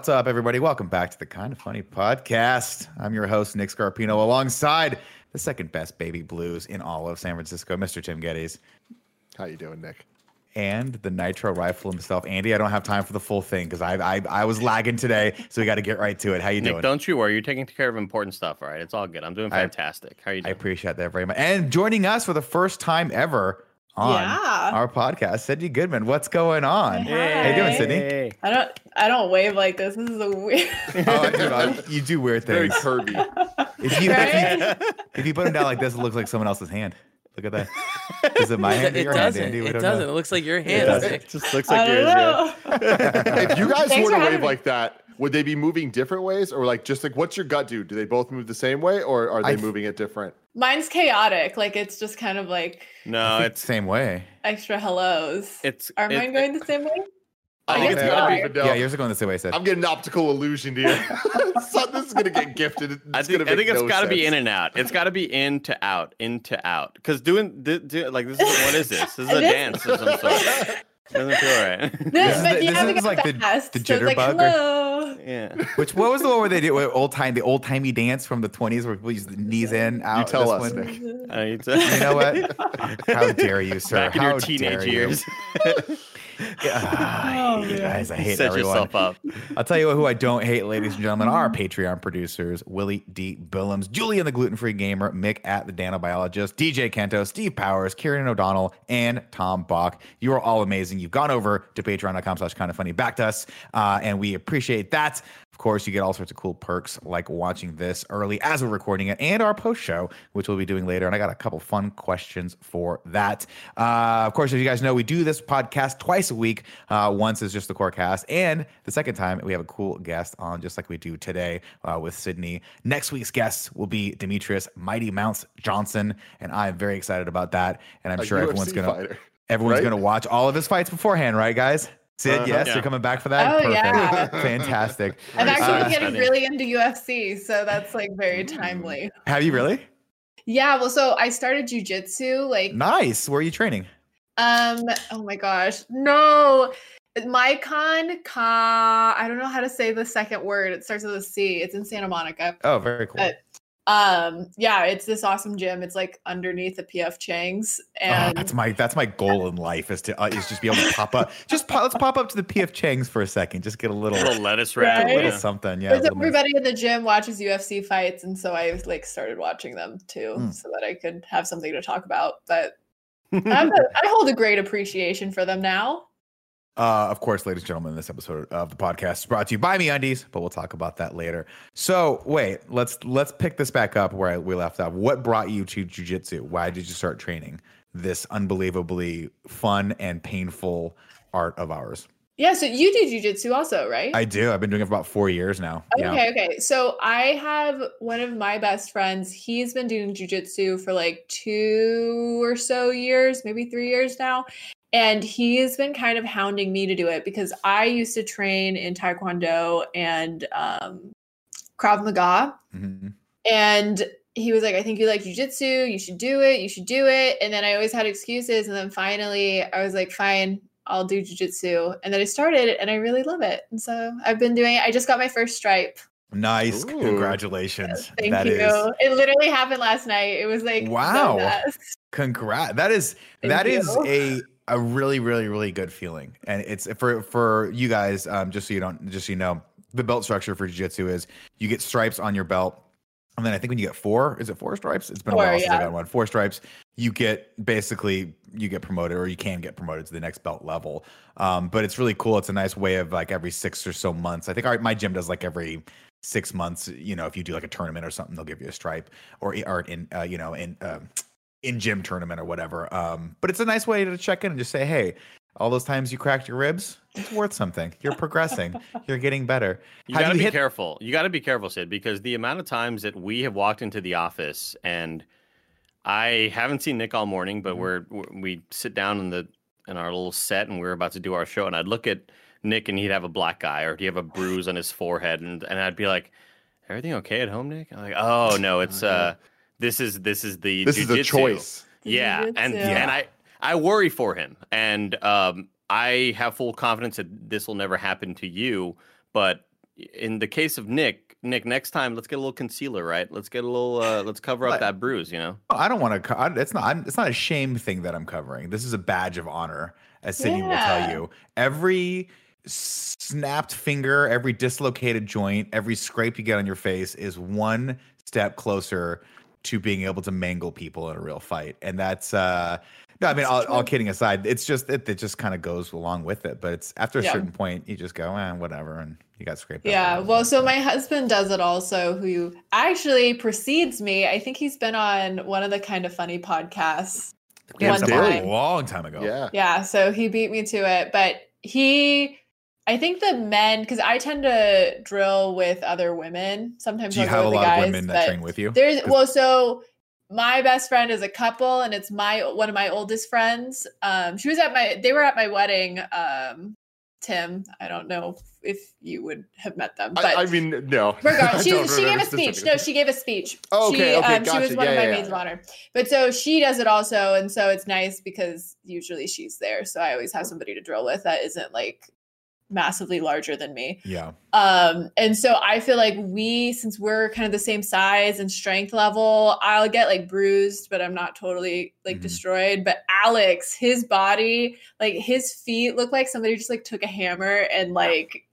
What's up, everybody? Welcome back to the Kind of Funny podcast. I'm your host, Nick Scarpino, alongside the second best baby blues in all of San Francisco, Mr. Tim Gettys, How you doing, Nick? and the Nitro Rifle himself, Andy. I don't have time for the full thing because I, I I was lagging today, so we got to get right to it. How you Nick, doing? don't you worry. You're taking care of important stuff, all right? It's all good. I'm doing I- fantastic. How are you doing? I appreciate that very much. And joining us for the first time ever on Yeah. our podcast, Sydnee Goodman. What's going on? Hey. How you doing, Sydnee? Hey. I don't I don't wave like this. This is a weird. Oh, I do. I- you do weird Very things. Kirby. If you, if you if you put them down like this, it looks like someone else's hand. Look at that. Is it my hand or your hand, doesn't. Andy? We It don't doesn't. know. It looks like your hand. does. Nick. It just looks like yours. Yeah. if you guys Thanks were to wave me. like that, would they be moving different ways, or like just like what's your gut do? Do they both move the same way, or are they th- moving it different? Mine's chaotic. Like it's just kind of like No, It's it's same way. extra hellos. it's. Are it- mine going the same way? I I think it's we gotta be. Fidel. Yeah, yours are going the same way. Sid. I'm getting an optical illusion here. so this is gonna get gifted. It's I think, gonna I think it's no got to be in and out. It's got to be in to out, in to out. Because doing, th- do, like, this is what is this? This is a It is. dance of some sort. Doesn't feel right. This, is but the- you this have to is go like the- fast. the so like, jitterbug or- yeah. Which what was the one where they did with old time the old timey dance from the 20s where people use the knees in out? You tell this us, one? Nick. I need to- You know what? How dare you, sir? Back in How your teenage dare you. years, Oh, you guys, I hate set everyone. yourself up. I'll tell you who I don't hate, ladies and gentlemen, our Patreon producers, Willie D. Billums, Julian the Gluten Free Gamer, Mick at the Nanobiologist, DJ Kento, Steve Powers, Kieran O'Donnell, and Tom Bach. You are all amazing. You've gone over to patreon.com slash kind of funny, backed us, uh, and we appreciate that. Of course, you get all sorts of cool perks like watching this early as we're recording it and our post show, which we'll be doing later. And I got a couple fun questions for that. Uh, of course, as you guys know, we do this podcast twice a week. Uh, once is just the core cast, and the second time we have a cool guest on, just like we do today uh, with Sydnee. Next week's guest will be Demetrious Mighty Mouse Johnson, and I'm very excited about that. And I'm A sure UFC everyone's gonna fighter. everyone's right? gonna watch all of his fights beforehand, right, guys? Sid, Uh-huh. yes, Yeah. you're coming back for that. Oh, yeah. fantastic. I'm actually Uh, getting really into UFC, so that's like very timely. Have you really? Yeah, well, so I started jujitsu like Nice. Where are you training? Um, oh my gosh. No. Mycon Ka I don't know how to say the second word. It starts with a C. It's in Santa Monica. Oh, very cool. Uh, Um, yeah, it's this awesome gym. It's like underneath the PF Chang's. Oh, And that's my that's my goal in life is to uh, is just be able to pop up. Just pop, let's pop up to the PF Chang's for a second. Just get a little, A little lettuce Right? wrap. a little something. Yeah. little nice- everybody in the gym watches UFC fights, and so I like started watching them too, Mm. so that I could have something to talk about. But I'm a, I hold a great appreciation for them now. Uh, of course, ladies and gentlemen, this episode of the podcast is brought to you by MeUndies, but we'll talk about that later. So, wait, let's let's pick this back up where I, we left off. What brought you to jujitsu? Why did you start training this unbelievably fun and painful art of ours? Yeah, so you do jujitsu also, right? I do. I've been doing it for about four years now. Yeah. Okay, okay. So I have one of my best friends. He's been doing jujitsu for like two or so years, maybe three years now. And he's been kind of hounding me to do it because I used to train in Taekwondo and um, Krav Maga. Mhm. And he was like, I think you like jujitsu. You should do it. You should do it. And then I always had excuses. And then finally, I was like, fine, I'll do jujitsu. And then I started and I really love it. And so I've been doing it. I just got my first stripe. Nice. Ooh. Congratulations. Thank That you. is- It literally happened last night. It was like Wow. best. Congrats. That is Thank that is you. a a really really really good feeling. And it's for for you guys um just so you don't just so you know the belt structure for jiu-jitsu is you get stripes on your belt and then I think when you get four, is it four stripes? It's been Four, a while since I got one. Four stripes, you get basically you get promoted or you can get promoted to the next belt level. Um, but it's really cool. It's a nice way of like every six or so months. I think our, my gym does like every six months. You know, if you do like a tournament or something, they'll give you a stripe or or in uh, you know in um in gym tournament or whatever. Um, but it's a nice way to check in and just say, hey, all those times you cracked your ribs, it's worth something. You're progressing. You're getting better. You got to be hit- careful. You got to be careful, Sid, because the amount of times that we have walked into the office and I haven't seen Nick all morning, but Mhm. we're, we're we sit down in the in our little set and we're about to do our show, and I'd look at Nick and he'd have a black eye or he'd have a bruise on his forehead, and and I'd be like, "Everything okay at home, Nick?" I'm like, "Oh no, it's uh, this is this is the This is the choice. Yeah, and Jujitsu. and I I worry for him, and um, I have full confidence that this will never happen to you. But in the case of Nick, Nick, next time let's get a little concealer, right? Let's get a little, uh, let's cover up What? that bruise. You know, I don't want to. It's not. I'm, it's not a shame thing that I'm covering. This is a badge of honor, as Sydnee will tell you. Every snapped finger, every dislocated joint, every scrape you get on your face is one step closer to being able to mangle people in a real fight, and that's. uh no, I mean, all, all kidding aside, it's just it, it just kind of goes along with it. But it's after a Yeah. certain point, you just go, eh, whatever, and you got scraped. Yeah, a well, so my husband does it also, who actually precedes me. I think he's been on one of the kind of funny podcasts. Yeah, one it's a time. long time ago. Yeah. Yeah, so he beat me to it, but he, I think the men, because I tend to drill with other women. Sometimes Do you I'll have a lot the of women that train with you? There's 'Cause- well, so my best friend is a couple, and it's my one of my oldest friends. Um, she was at my, they were at my wedding. Um, Tim, I don't know if you would have met them, but I, I mean, no. Regardless, she, she gave a speech. No, she gave a speech. Oh, she, okay, okay, um, she was one Yeah, of my yeah, maids of honor. But so she does it also, and so it's nice because usually she's there. So I always have somebody to drill with that isn't like massively larger than me. yeah. Um, and so I feel like we, since we're kind of the same size and strength level, I'll get like bruised, but I'm not totally like Mhm. destroyed. But Alex, his body, like his feet look like somebody just like took a hammer and like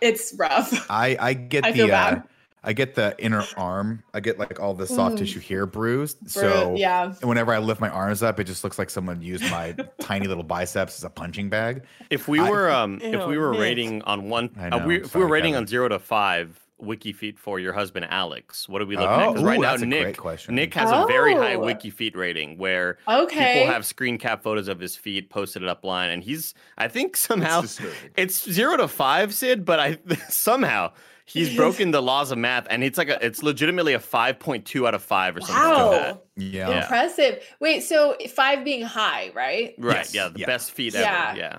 it's rough. I I get I the uh. I get the inner arm. I get like all the soft Mm. tissue here bruised. Bru- So yeah. and whenever I lift my arms up, it just looks like someone used my tiny little biceps as a punching bag. if we I- were, um, if we were Nick. rating on one, I uh, know, we, if we were rating Kevin. on zero to five wiki feet for your husband Alex, what are we looking at? Oh, Because right now that's a great Nick. Nick has a very high Oh. wiki feet rating where Okay. people have screen cap photos of his feet posted up line, and he's, I think somehow It's it's zero to five, Sid, but I somehow he's broken the laws of math, and it's like a, it's legitimately a five point two out of five or something like that. wow. Yeah. Impressive. Wait, so five being high, right? Right? Yes, Yeah, the yeah. best feet Yeah. ever. Yeah.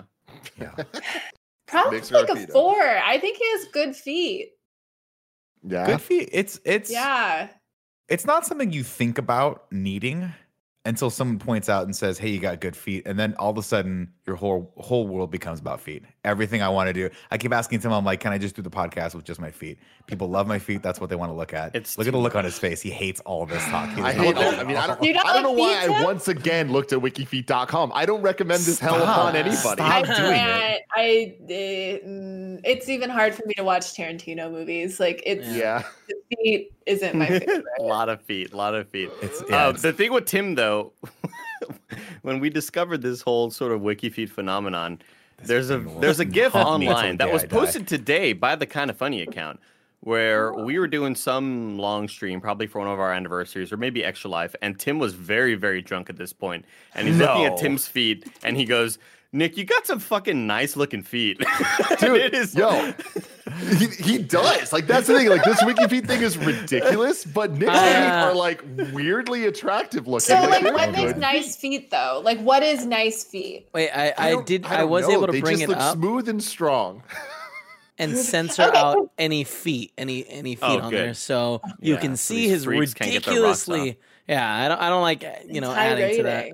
yeah. Probably Makes like a feet up. four. I think he has good feet. Yeah. Good feet. It's it's Yeah. it's not something you think about needing until someone points out and says, "Hey, you got good feet," and then all of a sudden your whole whole world becomes about feet. Everything I want to do, I keep asking Tim, I'm like, "Can I just do the podcast with just my feet?" People love my feet. That's what they want to look at. It's look at the look on his face. He hates all this talk. He I hate like that. it I mean, I don't, You don't I don't know why pizza? I once again looked at wikifeet.com. I don't recommend this hell upon anybody. Stop. I doing it. I. uh, mm, it's even hard for me to watch Tarantino movies. Like it's Yeah. the feet isn't my favorite. a lot of feet, a lot of feet. It's yeah, Uh, it's- the thing with Tim, though, when we discovered this whole sort of wiki feet phenomenon, there's a there's a GIF haunt me till online that was posted today by the kind of funny account, where we were doing some long stream, probably for one of our anniversaries or maybe extra life, and Tim was very very drunk at this point, and he's looking at Tim's feet, and he goes. Nick, you got some fucking nice looking feet. Dude, it is yo, he, he does. Like that's the thing. Like this WikiFeet thing is ridiculous, but Nick's feet Ah. are like weirdly attractive looking. So like, they're what makes good nice feet though? Like, what is nice feet? Wait, I, I, don't- did. I, don't was know. able to they bring just it look up smooth and strong. and censor Okay. out any feet, any any feet Oh, on good. there, so you can so see his freaks can't get their rocks ridiculously. Yeah, I don't. I don't like uh, you know It's high adding to that.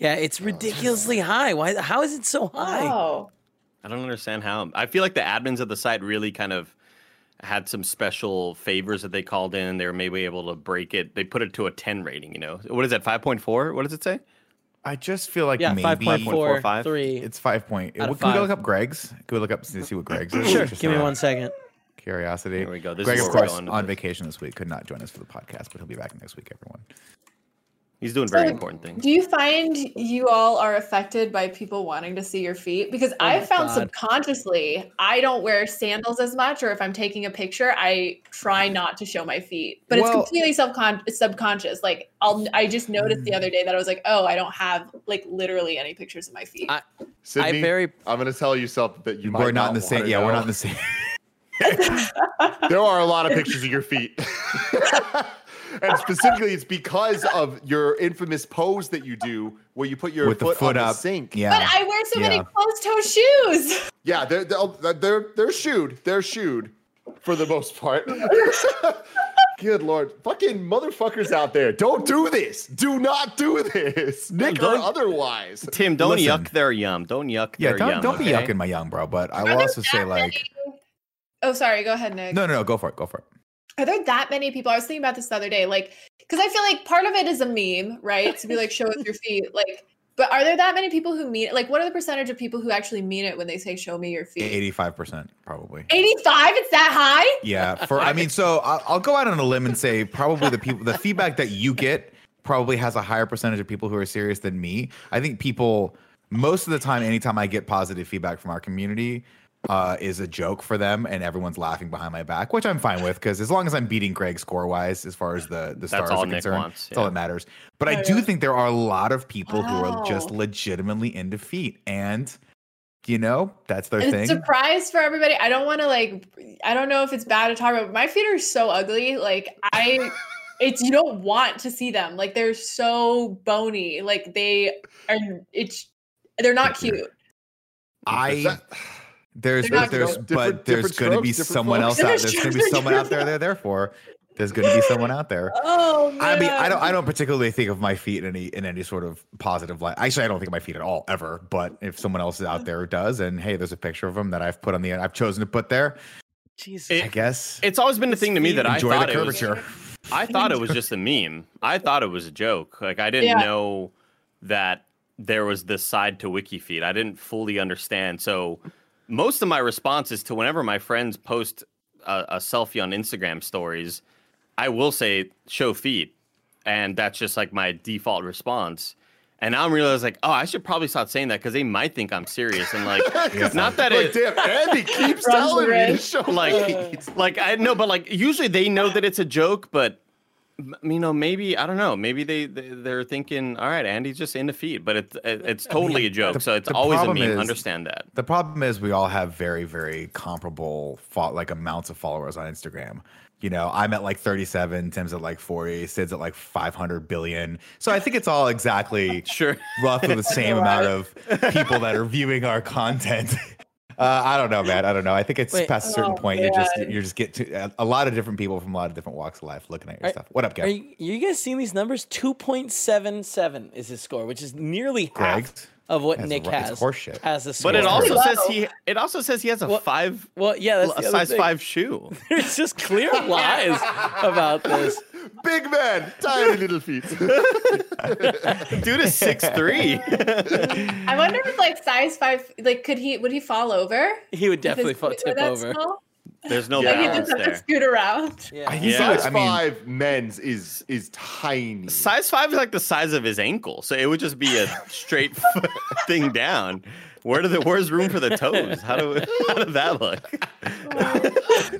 Rating. Yeah, it's oh, ridiculously high. Why? How is it so high? Wow. I don't understand how. I feel like the admins of the site really kind of had some special favors that they called in. They were maybe able to break it. They put it to a 10 rating, you know. What is that? 5.4? What does it say? I just feel like Yeah, maybe five point four 5.45? three. It's five point. Out of Can we five. look up Greg's? Can we look up to see what Greg's is? Sure. Give me one second. Curiosity. Here we go. This Greg, is of course, on this. vacation this week, could not join us for the podcast, but he'll be back next week. Everyone. He's doing very So, important things. Do you find you all are affected by people wanting to see your feet? Because Oh I found God. subconsciously I don't wear sandals as much, or if I'm taking a picture, I try not to show my feet. But Well- it's completely subcon- subconscious. Like I'll I just noticed the hmm. other day that I was like, oh, I don't have like literally any pictures of my feet. I- Sydnee, I very I'm going to tell you something that you. We're not in the same. Yeah, we're not in the same. there are a lot of pictures of your feet. and specifically, it's because of your infamous pose that you do where you put your With the foot, foot on up. the sink. Yeah. but I wear so many Yeah. closed toe shoes. Yeah, they're, they're, they're, they're shooed. They're shooed for the most part. Good lord. Fucking motherfuckers out there. Don't do this. Do not do this. Nick or Don't- otherwise. Tim, don't Listen. yuck their yum. Don't yuck Yeah, their don't yum. don't be okay? yucking my young bro. But I will also say like Oh, sorry. Go ahead, Nick. No, no, no. Go for it. Go for it. Are there that many people? I was thinking about this the other day, like, because I feel like part of it is a meme, right? To be like, show us your feet, like. But are there that many people who mean it? Like, what are the percentage of people who actually mean it when they say "show me your feet"? Eighty-five percent, probably. Eighty-five? It's that high? Yeah. For I mean, so I'll, I'll go out on a limb and say probably the people, the feedback that you get probably has a higher percentage of people who are serious than me. I think people most of the time, anytime I get positive feedback from our community, uh, is a joke for them, and everyone's laughing behind my back, which I'm fine with because as long as I'm beating Greg score wise, as far as the the stars are Nick concerned, wants, that's all yeah. that matters. But I do yeah. think there are a lot of people who are just legitimately in defeat, and you know that's their And thing. surprise for everybody. I don't want to like. I don't know if it's bad to talk about. But my feet are so ugly. Like I, it's you don't want to see them. Like they're so bony. Like they are. It's they're not cute. I That- there's They're not there's different- but there's different going to be strokes, different someone else out. Different There's going to be someone out there they're there for. There's going to be someone out there. Oh man. I mean, I don't, I don't particularly think of my feet in any in any sort of positive light. Actually, I don't think of my feet at all ever. But if someone else is out there does, and hey, there's a picture of them that I've put on the, I've chosen to put there. Jesus. It- I guess It's always been a thing to me that I enjoy thought the it was. curvature. I thought it was just a meme. I thought it was a joke. Like I didn't Yeah. know that there was this side to WikiFeet. I didn't fully understand. So most of my responses to whenever my friends post a, a selfie on Instagram stories, I will say show feet, and that's just like my default response. And now I'm realizing like, oh, I should probably stop saying that because they might think I'm serious. And like, Yeah. not that like, it, damn, Andy keeps telling me to show like like I know, but like usually they know that it's a joke, but m- you know maybe I don't know, maybe they, they they're thinking, all right, Andy's just in the feed, but it's it- it's totally a joke, the- so it's always a problem meme. is- Understand that. The problem is we all have very, very comparable fo- like amounts of followers on Instagram. You know, I'm at like 37, Tim's at like 40, Sid's at like 500 billion. So I think it's all exactly Sure. roughly the same amount of people that are viewing our content. Uh, I don't know, man. I don't know. I think it's Wait. past a certain Oh, point. You just man. you just get to a, a lot of different people from a lot of different walks of life looking at your Are- stuff. What up, Are Gav? you, you guys seeing these numbers? 2.77 is his score, which is nearly half of what That's Nick ri- it's has horseshit. as a score. But it also Low. says he it also says he has a Well, five well, yeah, that's a size thing. five shoe. There's just clear lies about this. Big man, tiny little feet. Dude is six three. I wonder if like size five, like could he would he fall over? He would definitely fall, tip over. small? There's no Yeah. Like he balance just have to there. scoot around. Yeah. I think Yeah. Size I mean, five men's is is tiny. Size five is like the size of his ankle, so it would just be a straight thing down. Where do the where's room for the toes? How do how did that look? Oh.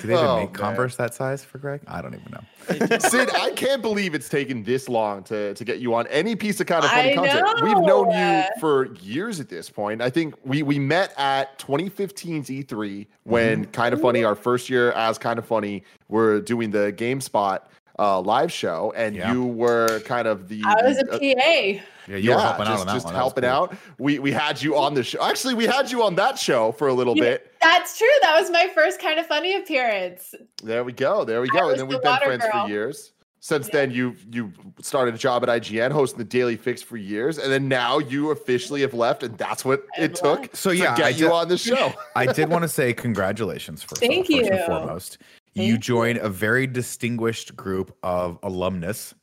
Do they even Oh, make man. Converse that size for Greg? I don't even know. Sid, I can't believe it's taken this long to, to get you on any piece of kind of funny I content. We've known you for years at this point. I think we we met at 2015's E3 when mm-hmm. Kind of Funny, our first year as Kind of Funny, we're doing the GameSpot uh, live show, and Yeah. you were kind of the. I was a the- uh, PA. Yeah, you yeah, were helping just, out on that just one. That helping cool. out. We we had you on the show. Actually, we had you on that show for a little Yeah. bit. That's true. That was my first kind of funny appearance. There we go. There we go. And then the we've been friends girl. for years. Since Yeah. then, you you started a job at IGN, hosting the Daily Fix for years, and then now you officially have left, and that's what I've it took left. So to yeah, get I you did- on the show. I did want to say congratulations first, Thank off, first and you. foremost. Thank you you. a very distinguished group of alumnus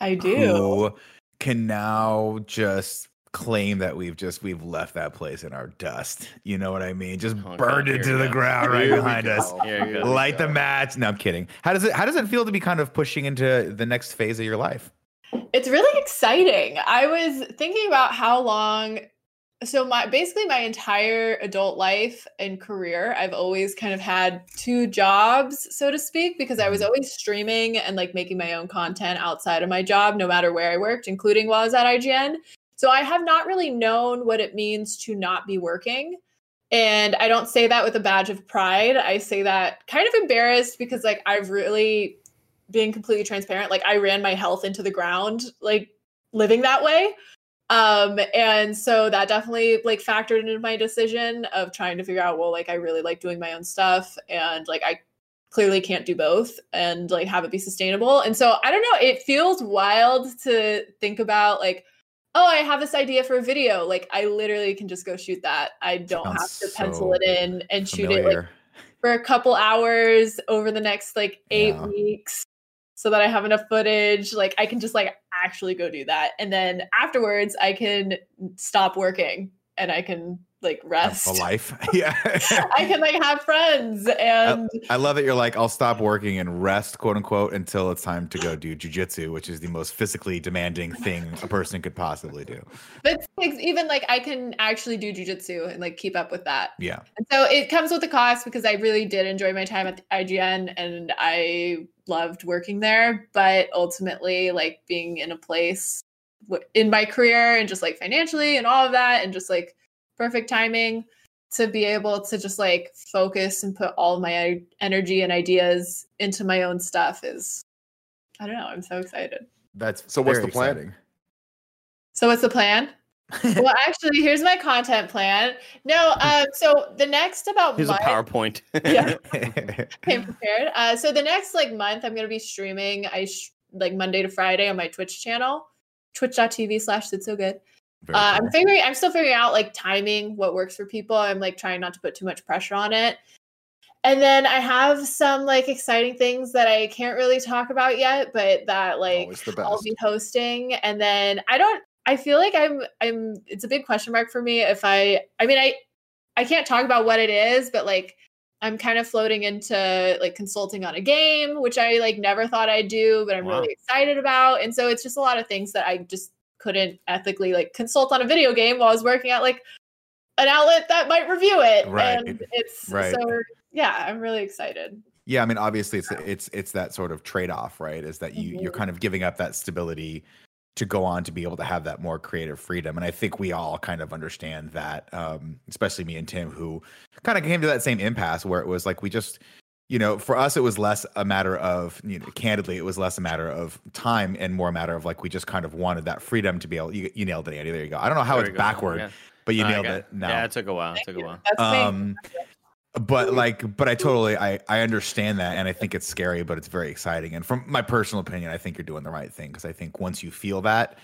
I do. who can now just claim that we've just we've left that place in our dust. You know what I mean? Just Oh, God, burned it to the go. ground right Here behind us. go. Here go. Light the match. No, I'm kidding. How does it how does it feel to be kind of pushing into the next phase of your life? It's really exciting. I was thinking about how long so my basically my entire adult life and career I've always kind of had two jobs so to speak because I was mm-hmm. always streaming and like making my own content outside of my job no matter where I worked including while I was at IGN. So I have not really known what it means to not be working. And I don't say that with a badge of pride. I say that kind of embarrassed because like I've really being completely transparent like i ran my health into the ground like living that way um and so that definitely like factored into my decision of trying to figure out well like i really like doing my own stuff and like i clearly can't do both and like have it be sustainable and so i don't know it feels wild to think about like oh i have this idea for a video like i literally can just go shoot that i don't have Sounds to pencil so it in and shoot it like for a couple hours over the next like eight Yeah. weeks so that I have enough footage. Like I can just like actually go do that. And then afterwards I can stop working and I can like rest. a life. yeah. I can like have friends and I love that you're like, I'll stop working and rest, quote unquote, until it's time to go do jujitsu, which is the most physically demanding thing a person could possibly do. but it's even like I can actually do jujitsu and like keep up with that. Yeah. And so it comes with a cost because I really did enjoy my time at IGN and I loved working there. But ultimately, like being in a place w- in my career and just like financially and all of that, and just like perfect timing to be able to just like focus and put all of my energy and ideas into my own stuff is, I don't know, I'm so excited. That's So what's the plan? exciting. So, what's the plan? Well, actually, here's my content plan. No, um, so the next about Here's a PowerPoint. Yeah. came prepared. Uh, so the next like month, I'm gonna be streaming. I sh- like Monday to Friday on my Twitch channel, twitch.tv slash it's so good. Uh, cool. I'm figuring, I'm still figuring out like timing, what works for people. I'm like trying not to put too much pressure on it. And then I have some like exciting things that I can't really talk about yet, but that like I'll be hosting. And then I don't, I feel like I'm, I'm, it's a big question mark for me if I, I mean, I, I can't talk about what it is, but like I'm kind of floating into like consulting on a game, which I like never thought I'd do, but I'm Wow. really excited about. And so it's just a lot of things that I just couldn't ethically like consult on a video game while I was working at like an outlet that might review it. Right. And it's Right. so yeah, I'm really excited. Yeah, I mean, obviously, it's it's it's that sort of trade off, right? Is that you you're Mhm. kind of giving up that stability to go on to be able to have that more creative freedom, and I think we all kind of understand that, um, especially me and Tim, who kind of came to that same impasse where it was like we just, you know, for us it was less a matter of, you know, candidly, it was less a matter of time and more a matter of like we just kind of wanted that freedom to be able. You, you nailed it, Andy. There you go. I don't know how There it's backward, Yeah. but you No, nailed it. No Yeah, it took a while. It took a while. That's me. um but like but i totally i i understand that and i think it's scary but it's very exciting and from my personal opinion i think you're doing the right thing because i think once you feel that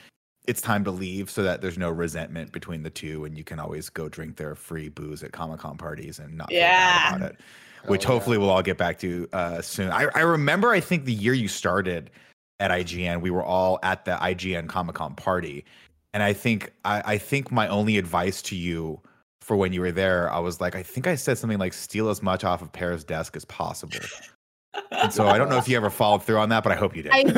it's time to leave so that there's no resentment between the two and you can always go drink their free booze at comic-con parties and not feel Yeah. bad about it which Hell yeah. hopefully we'll all get back to uh soon I, I remember i think the year you started at ign we were all at the ign comic-con party and i think i i think my only advice to you for when you were there, I was like, I think I said something like steal as much off of Peer's desk as possible. And so I don't know if you ever followed through on that, but I hope you did. I did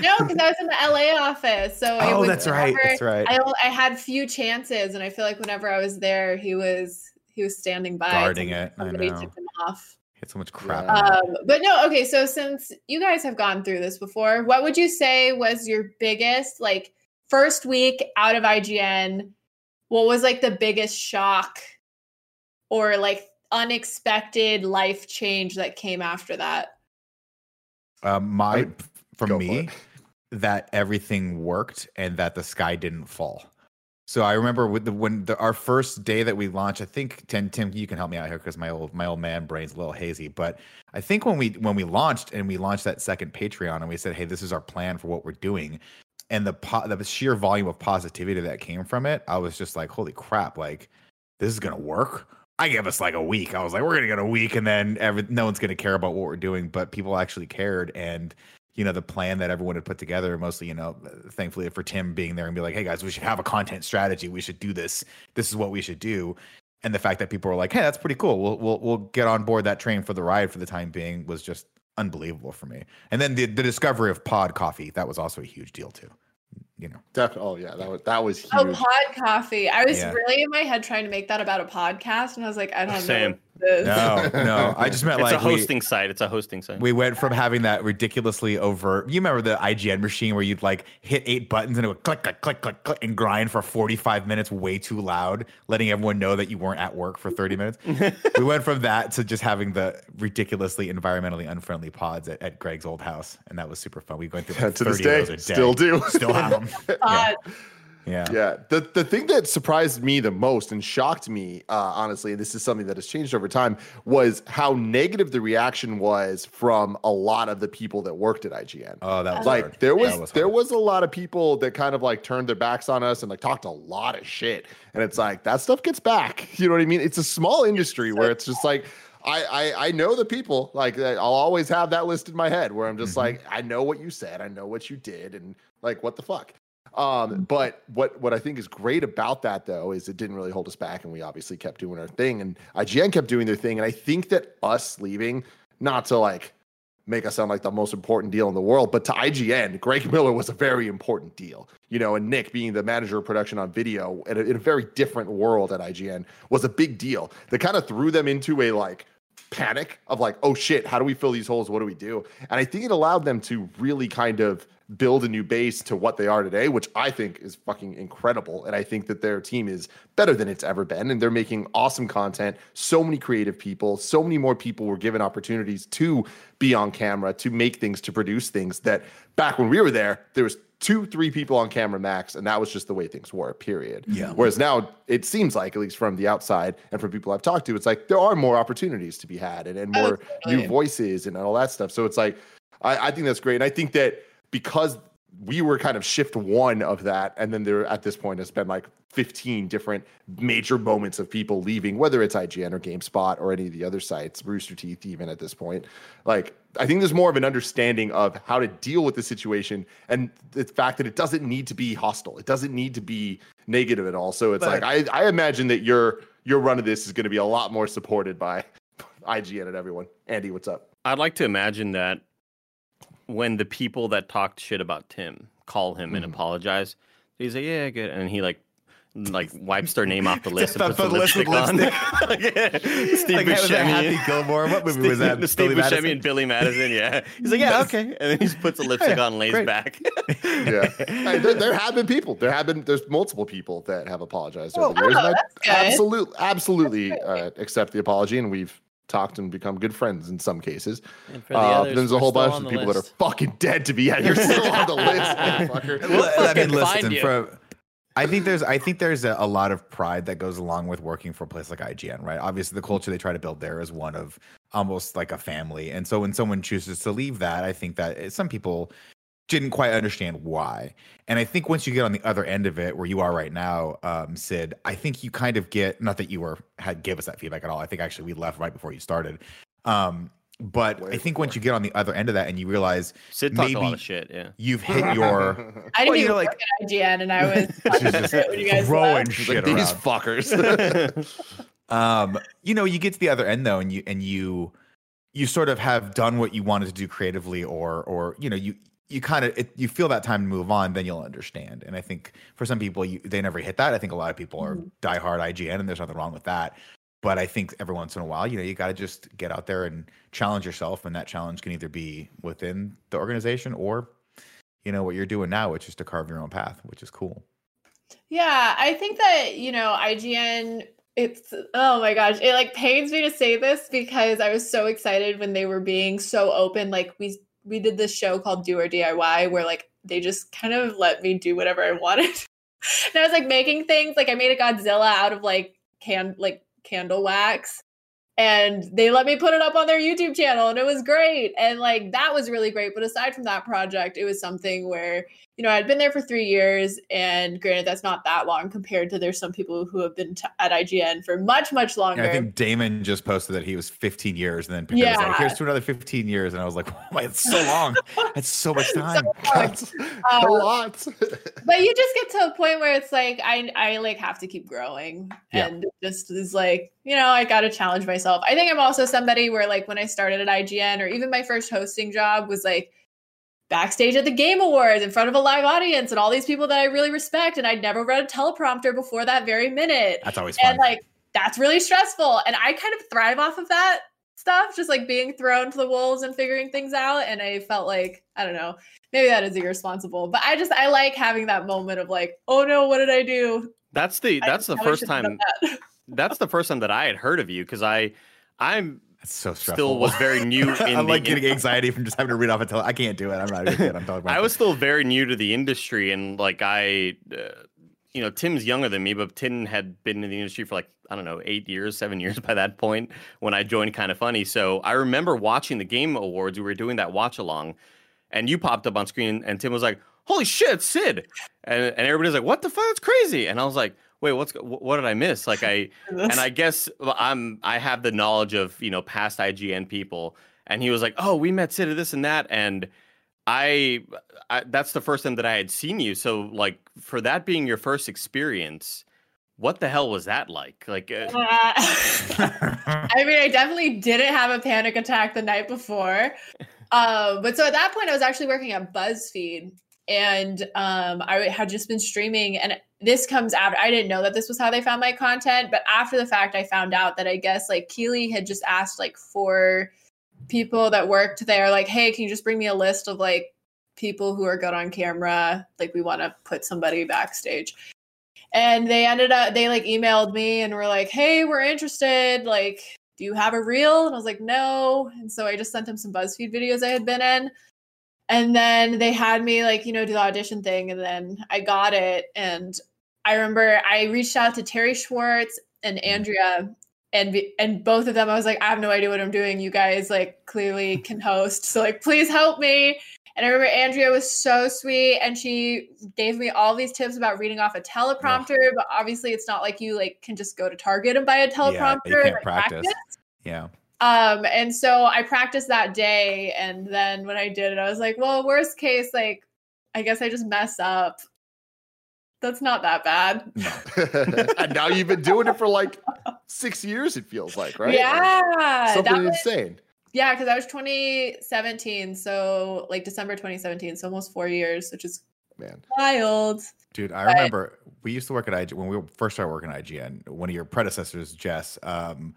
No, because I was in the LA office. So Oh, was that's right. whenever- That's right. I, I had few chances, and I feel like whenever I was there, he was he was standing by, Guarding it, I know. took him off. Hit so much crap. Yeah. Um, but no, okay. So since you guys have gone through this before, what would you say was your biggest like first week out of IGN? What was like the biggest shock or like unexpected life change that came after that? Um, my I- for Go for me, it. that everything worked and that the sky didn't fall. So I remember with the when the, our first day that we launched, I think Tim, Tim, you can help me out here because my old my old man brain's a little hazy. But I think when we when we launched and we launched that second Patreon and we said, hey, this is our plan for what we're doing, and the po- the sheer volume of positivity that came from it, I was just like, holy crap, like this is gonna work. I gave us like a week. I was like, we're gonna get a week, and then every no one's gonna care about what we're doing, but people actually cared, and you know the plan that everyone had put together. Mostly, you know, thankfully for Tim being there and be like, hey guys, we should have a content strategy. We should do this. This is what we should do. And the fact that people were like, hey, that's pretty cool. We'll we'll we'll get on board that train for the ride for the time being was just unbelievable for me. And then the the discovery of Pod Coffee that was also a huge deal too. You know, Definitely. Oh yeah, that was that was oh, huge. Oh, pod coffee. I was Yeah. really in my head trying to make that about a podcast, and I was like, I don't Same. know. This. no, no, I just meant like It's like a we- hosting site. It's a hosting site. We went from having that ridiculously over. You remember the IGN machine where you'd like hit eight buttons and it would click, click, click, click, click, and grind for 45 minutes way too loud, letting everyone know that you weren't at work for 30 minutes. we went from that to just having the ridiculously environmentally unfriendly pods at, at Greg's old house. And that was super fun. We went through like to 30 this day, of those a day. still do. Still have them. Uh, yeah. Pod. yeah. Yeah. The the thing that surprised me the most and shocked me, uh, honestly, and this is something that has changed over time, was how negative the reaction was from a lot of the people that worked at IGN. Oh, that was like hard. there That was, there was a lot of people that kind of like turned their backs on us and like talked a lot of shit. And it's like that stuff gets back. You know what I mean? It's a small industry where it's just like I, I I know the people. Like I'll always have that list in my head where I'm just Mhm. like, I know what you said, I know what you did, and like what the fuck. Um, but what what I think is great about that though is it didn't really hold us back, and we obviously kept doing our thing, and IGN kept doing their thing, and I think that us leaving, not to like make us sound like the most important deal in the world, but to IGN, Greg Miller was a very important deal. You know, and Nick being the manager of production on video in a, in a very different world at IGN was a big deal. That kind of threw them into a like panic of like, oh shit, how do we fill these holes? What do we do? And I think it allowed them to really kind of build a new base to what they are today, which I think is fucking incredible. And I think that their team is better than it's ever been. And they're making awesome content. So many creative people, so many more people were given opportunities to be on camera, to make things, to produce things that back when we were there, there was two, three people on camera max, and that was just the way things were, period. Yeah. Whereas now it seems like, at least from the outside and from people I've talked to, it's like there are more opportunities to be had and, and more new voices and all that stuff. So it's like I, I think that's great. And I think that because we were kind of shift one of that, and then there at this point has been like 15 different major moments of people leaving, whether it's IGN or GameSpot or any of the other sites, Rooster Teeth, even at this point. Like, I think there's more of an understanding of how to deal with the situation and the fact that it doesn't need to be hostile. It doesn't need to be negative at all. So it's But- like I, I imagine that your your run of this is going to be a lot more supported by IGN and everyone. Andy, what's up? I'd like to imagine that when the people that talked shit about Tim call him and Mhm. apologize, he's like, "Yeah, good," and he like like wipes their name off the list and puts the the list with lipstick on. Steve Like, was that Happy Buscemi. Gilmore. What movie was that? Steve Billy Buscemi Madison? and Billy Madison. Yeah, he's like, "Yeah, okay," and then he just puts a lipstick Yeah, on, and lays great. back. yeah. Hey, there, there have been people. There have been. There's multiple people that have apologized over the years. and I good. absolutely, absolutely uh, accept the apology, and we've talked and become good friends in some cases. And for the Uh, others, there's a whole bunch of people list. that are fucking dead to be at. You're still on the list, motherfucker. We'll Well, I mean, listen, you. for I think there's I think there's a, a lot of pride that goes along with working for a place like IGN, right? Obviously, the culture they try to build there is one of almost like a family, and so when someone chooses to leave that, I think that some people didn't quite understand why. And I think once you get on the other end of it, where you are right now, um, Sid, I think you kind of get not that you were had gave us that feedback at all. I think actually we left right before you started. Um, but Way I think once you get on the other end of that and you realize Sid talked a lot Maybe- of shit. Yeah. you've hit your I didn't Well, you even know, like- at IGN, and I was She's talking shit when you guys throwing left. Shit like these fuckers. um you know you get to the other end though and you and you you sort of have done what you wanted to do creatively or or you know you you kind of you feel that time to move on then you'll understand and i think for some people you, they never hit that i think a lot of people are Mhm. diehard ign and there's nothing wrong with that but i think every once in a while you know you got to just get out there and challenge yourself and that challenge can either be within the organization or you know what you're doing now which is to carve your own path which is cool Yeah, I think that, you know, IGN it's oh my gosh, it like pains me to say this because I was so excited when they were being so open. Like we we did this show called Do or DIY where like they just kind of let me do whatever I wanted. and I was like making things like I made a Godzilla out of like can like candle wax and they let me put it up on their YouTube channel and it was great. And like that was really great. But aside from that project, it was something where, you know, I'd been there for three years. And granted, that's not that long compared to there's some people who have been t- at IGN for much, much longer. And I think Damon just posted that he was 15 years, and then Peter was like, Yeah. "Here's to another 15 years," and I was like, "Oh my, it's so long. That's so much time." That's a Um, lot. but you just get to a point where it's like I I like have to keep growing Yeah. and just is like you know I got to challenge myself. I think I'm also somebody where like when I started at IGN or even my first hosting job was like backstage at the Game Awards in front of a live audience and all these people that I really respect and I'd never read a teleprompter before that very minute That's always fun. and like that's really stressful and I kind of thrive off of that stuff just like being thrown to the wolves and figuring things out and I felt like I don't know maybe that is irresponsible but i just i like having that moment of like oh no what did i do That's the I that's the probably first time. that. That's the first time that I had heard of you because I I'm That's so stressful. still was very new in I'm the like getting anxiety from just having to read off a tele. I can't do it. I'm not even kidding. I'm talking about. I was still very new to the industry, and like I, uh, you know, Tim's younger than me, but Tim had been in the industry for like I don't know eight years, seven years by that point when I joined. Kind of funny. So I remember watching the Game Awards. We were doing that watch along, and you popped up on screen, and Tim was like, "Holy shit, Sid!" And and everybody's like, "What the fuck? That's crazy!" And I was like. Wait, what's what did I miss? Like I and I guess I'm I have the knowledge of you know past IGN people, and he was like, oh, we met Sid at this and that, and I, I that's the first time that I had seen you. So like for that being your first experience, what the hell was that like? Like. Uh, Uh, I mean, I definitely didn't have a panic attack the night before. Um, but so at that point, I was actually working at BuzzFeed and um, I had just been streaming. And this comes out. I didn't know that this was how they found my content. But after the fact, I found out that I guess like Keighley had just asked like four people that worked there, like, hey, can you just bring me a list of like people who are good on camera? Like, we want to put somebody backstage and they ended up they like emailed me and were like hey we're interested like do you have a reel and i was like no and so i just sent them some buzzfeed videos i had been in and then they had me like you know do the audition thing and then i got it and i remember i reached out to terri schwartz and andrea and and both of them i was like i have no idea what i'm doing you guys like clearly can host so like please help me and I remember Andrea was so sweet and she gave me all these tips about reading off a teleprompter, but obviously it's not like you like can just go to Target and buy a teleprompter. yeah, you can't and, like, practice. yeah. Um, and so I practiced that day, and then when I did it, I was like, well, worst case, like I guess I just mess up. That's not that bad. and now you've been doing it for like six years. It feels like, right? Like, Yeah, something that was, insane. yeah, because I was 2017, so like December 2017, so almost four years, which is Man, wild. Dude, I But- remember we used to work at IG when we first started working at IGN. One of your predecessors, Jess, um,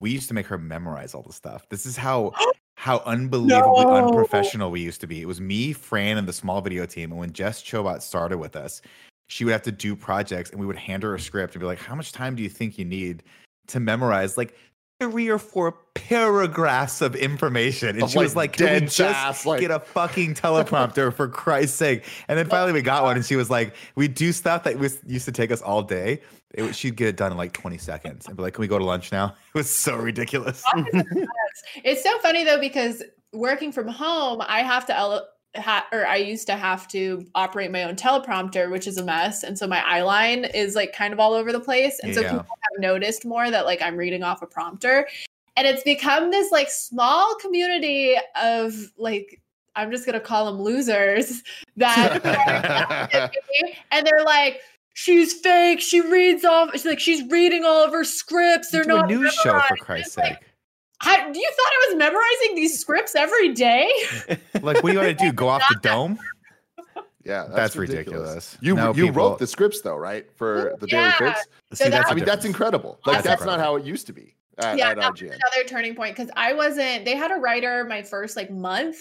we used to make her memorize all the stuff. This is how how unbelievably No. unprofessional we used to be. It was me, Fran, and the small video team. And when Jess Chobot started with us, she would have to do projects, and we would hand her a script and be like, "How much time do you think you need to memorize like three or four paragraphs of information?" And Of, she was like, like, "Can we dead just fast, like- get a fucking teleprompter for Christ's sake?" And then finally we got one, and she was like, "We do stuff that was used to take us all day. It, she'd get it done in like 20 seconds, and be like, "Can we go to lunch now?" It was so ridiculous. It's so funny though because working from home, I have to ele- ha- or I used to have to operate my own teleprompter, which is a mess, and so my eye line is like kind of all over the place, and so people have noticed more that like I'm reading off a prompter, and it's become this like small community of like I'm just gonna call them losers that and they're like. She's fake. She reads off. She's like she's reading all of her scripts. They're Do a not news show for. Christ's like, sake. I, do you thought I was memorizing these scripts every day? Like, what do you want to do? Go off the dome? yeah, That's ridiculous. You No, you people- wrote the scripts though, right? For the Daily Yeah. Fix. See, that- that's I the mean, that's incredible. Like That's that's, not how it used to be at, yeah, at that was another turning point because I wasn't. They had a writer my first like month,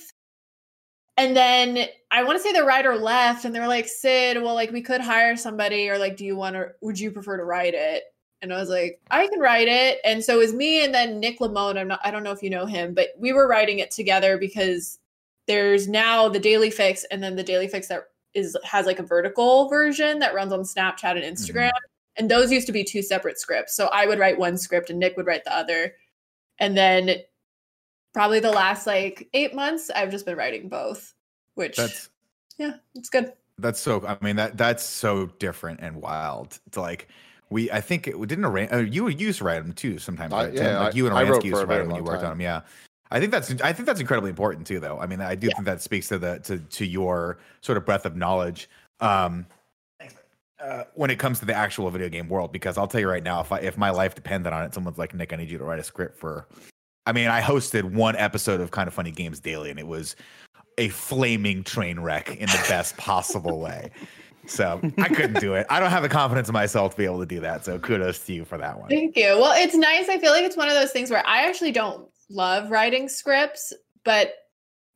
and then I want to say the writer left, and they were like, "Sid, well, like we could hire somebody, or like, do you want to? Would you prefer to write it?" And I was like, "I can write it." And so it was me and then Nick Lamone. I'm not. I don't know if you know him, but we were writing it together because there's now the Daily Fix, and then the Daily Fix that is has like a vertical version that runs on Snapchat and mm-hmm. Instagram. And those used to be two separate scripts. So I would write one script and Nick would write the other. And then probably the last like eight months, I've just been writing both, which That's yeah, it's good. That's so. I mean that that's so different and wild. It's like we. I think it didn't arrange. Uh, you you used to write them too sometimes. I- right, Tim? yeah, like I- you and I wrote used to write them when you long worked on them. Yeah, I think that's I think that's incredibly important too. Though I mean I do Yeah. think that speaks to the to to your sort of breadth of knowledge. Um, uh, when it comes to the actual video game world, because I'll tell you right now, if I if my life depended on it, someone's like Nick, I need you to write a script for. I mean, I hosted one episode of Kind of Funny Games Daily, and it was a flaming train wreck in the best possible way. So I couldn't do it. I don't have the confidence in myself to be able to do that. So kudos to you for that one. Thank you. Well, it's nice. I feel like it's one of those things where I actually don't love writing scripts, but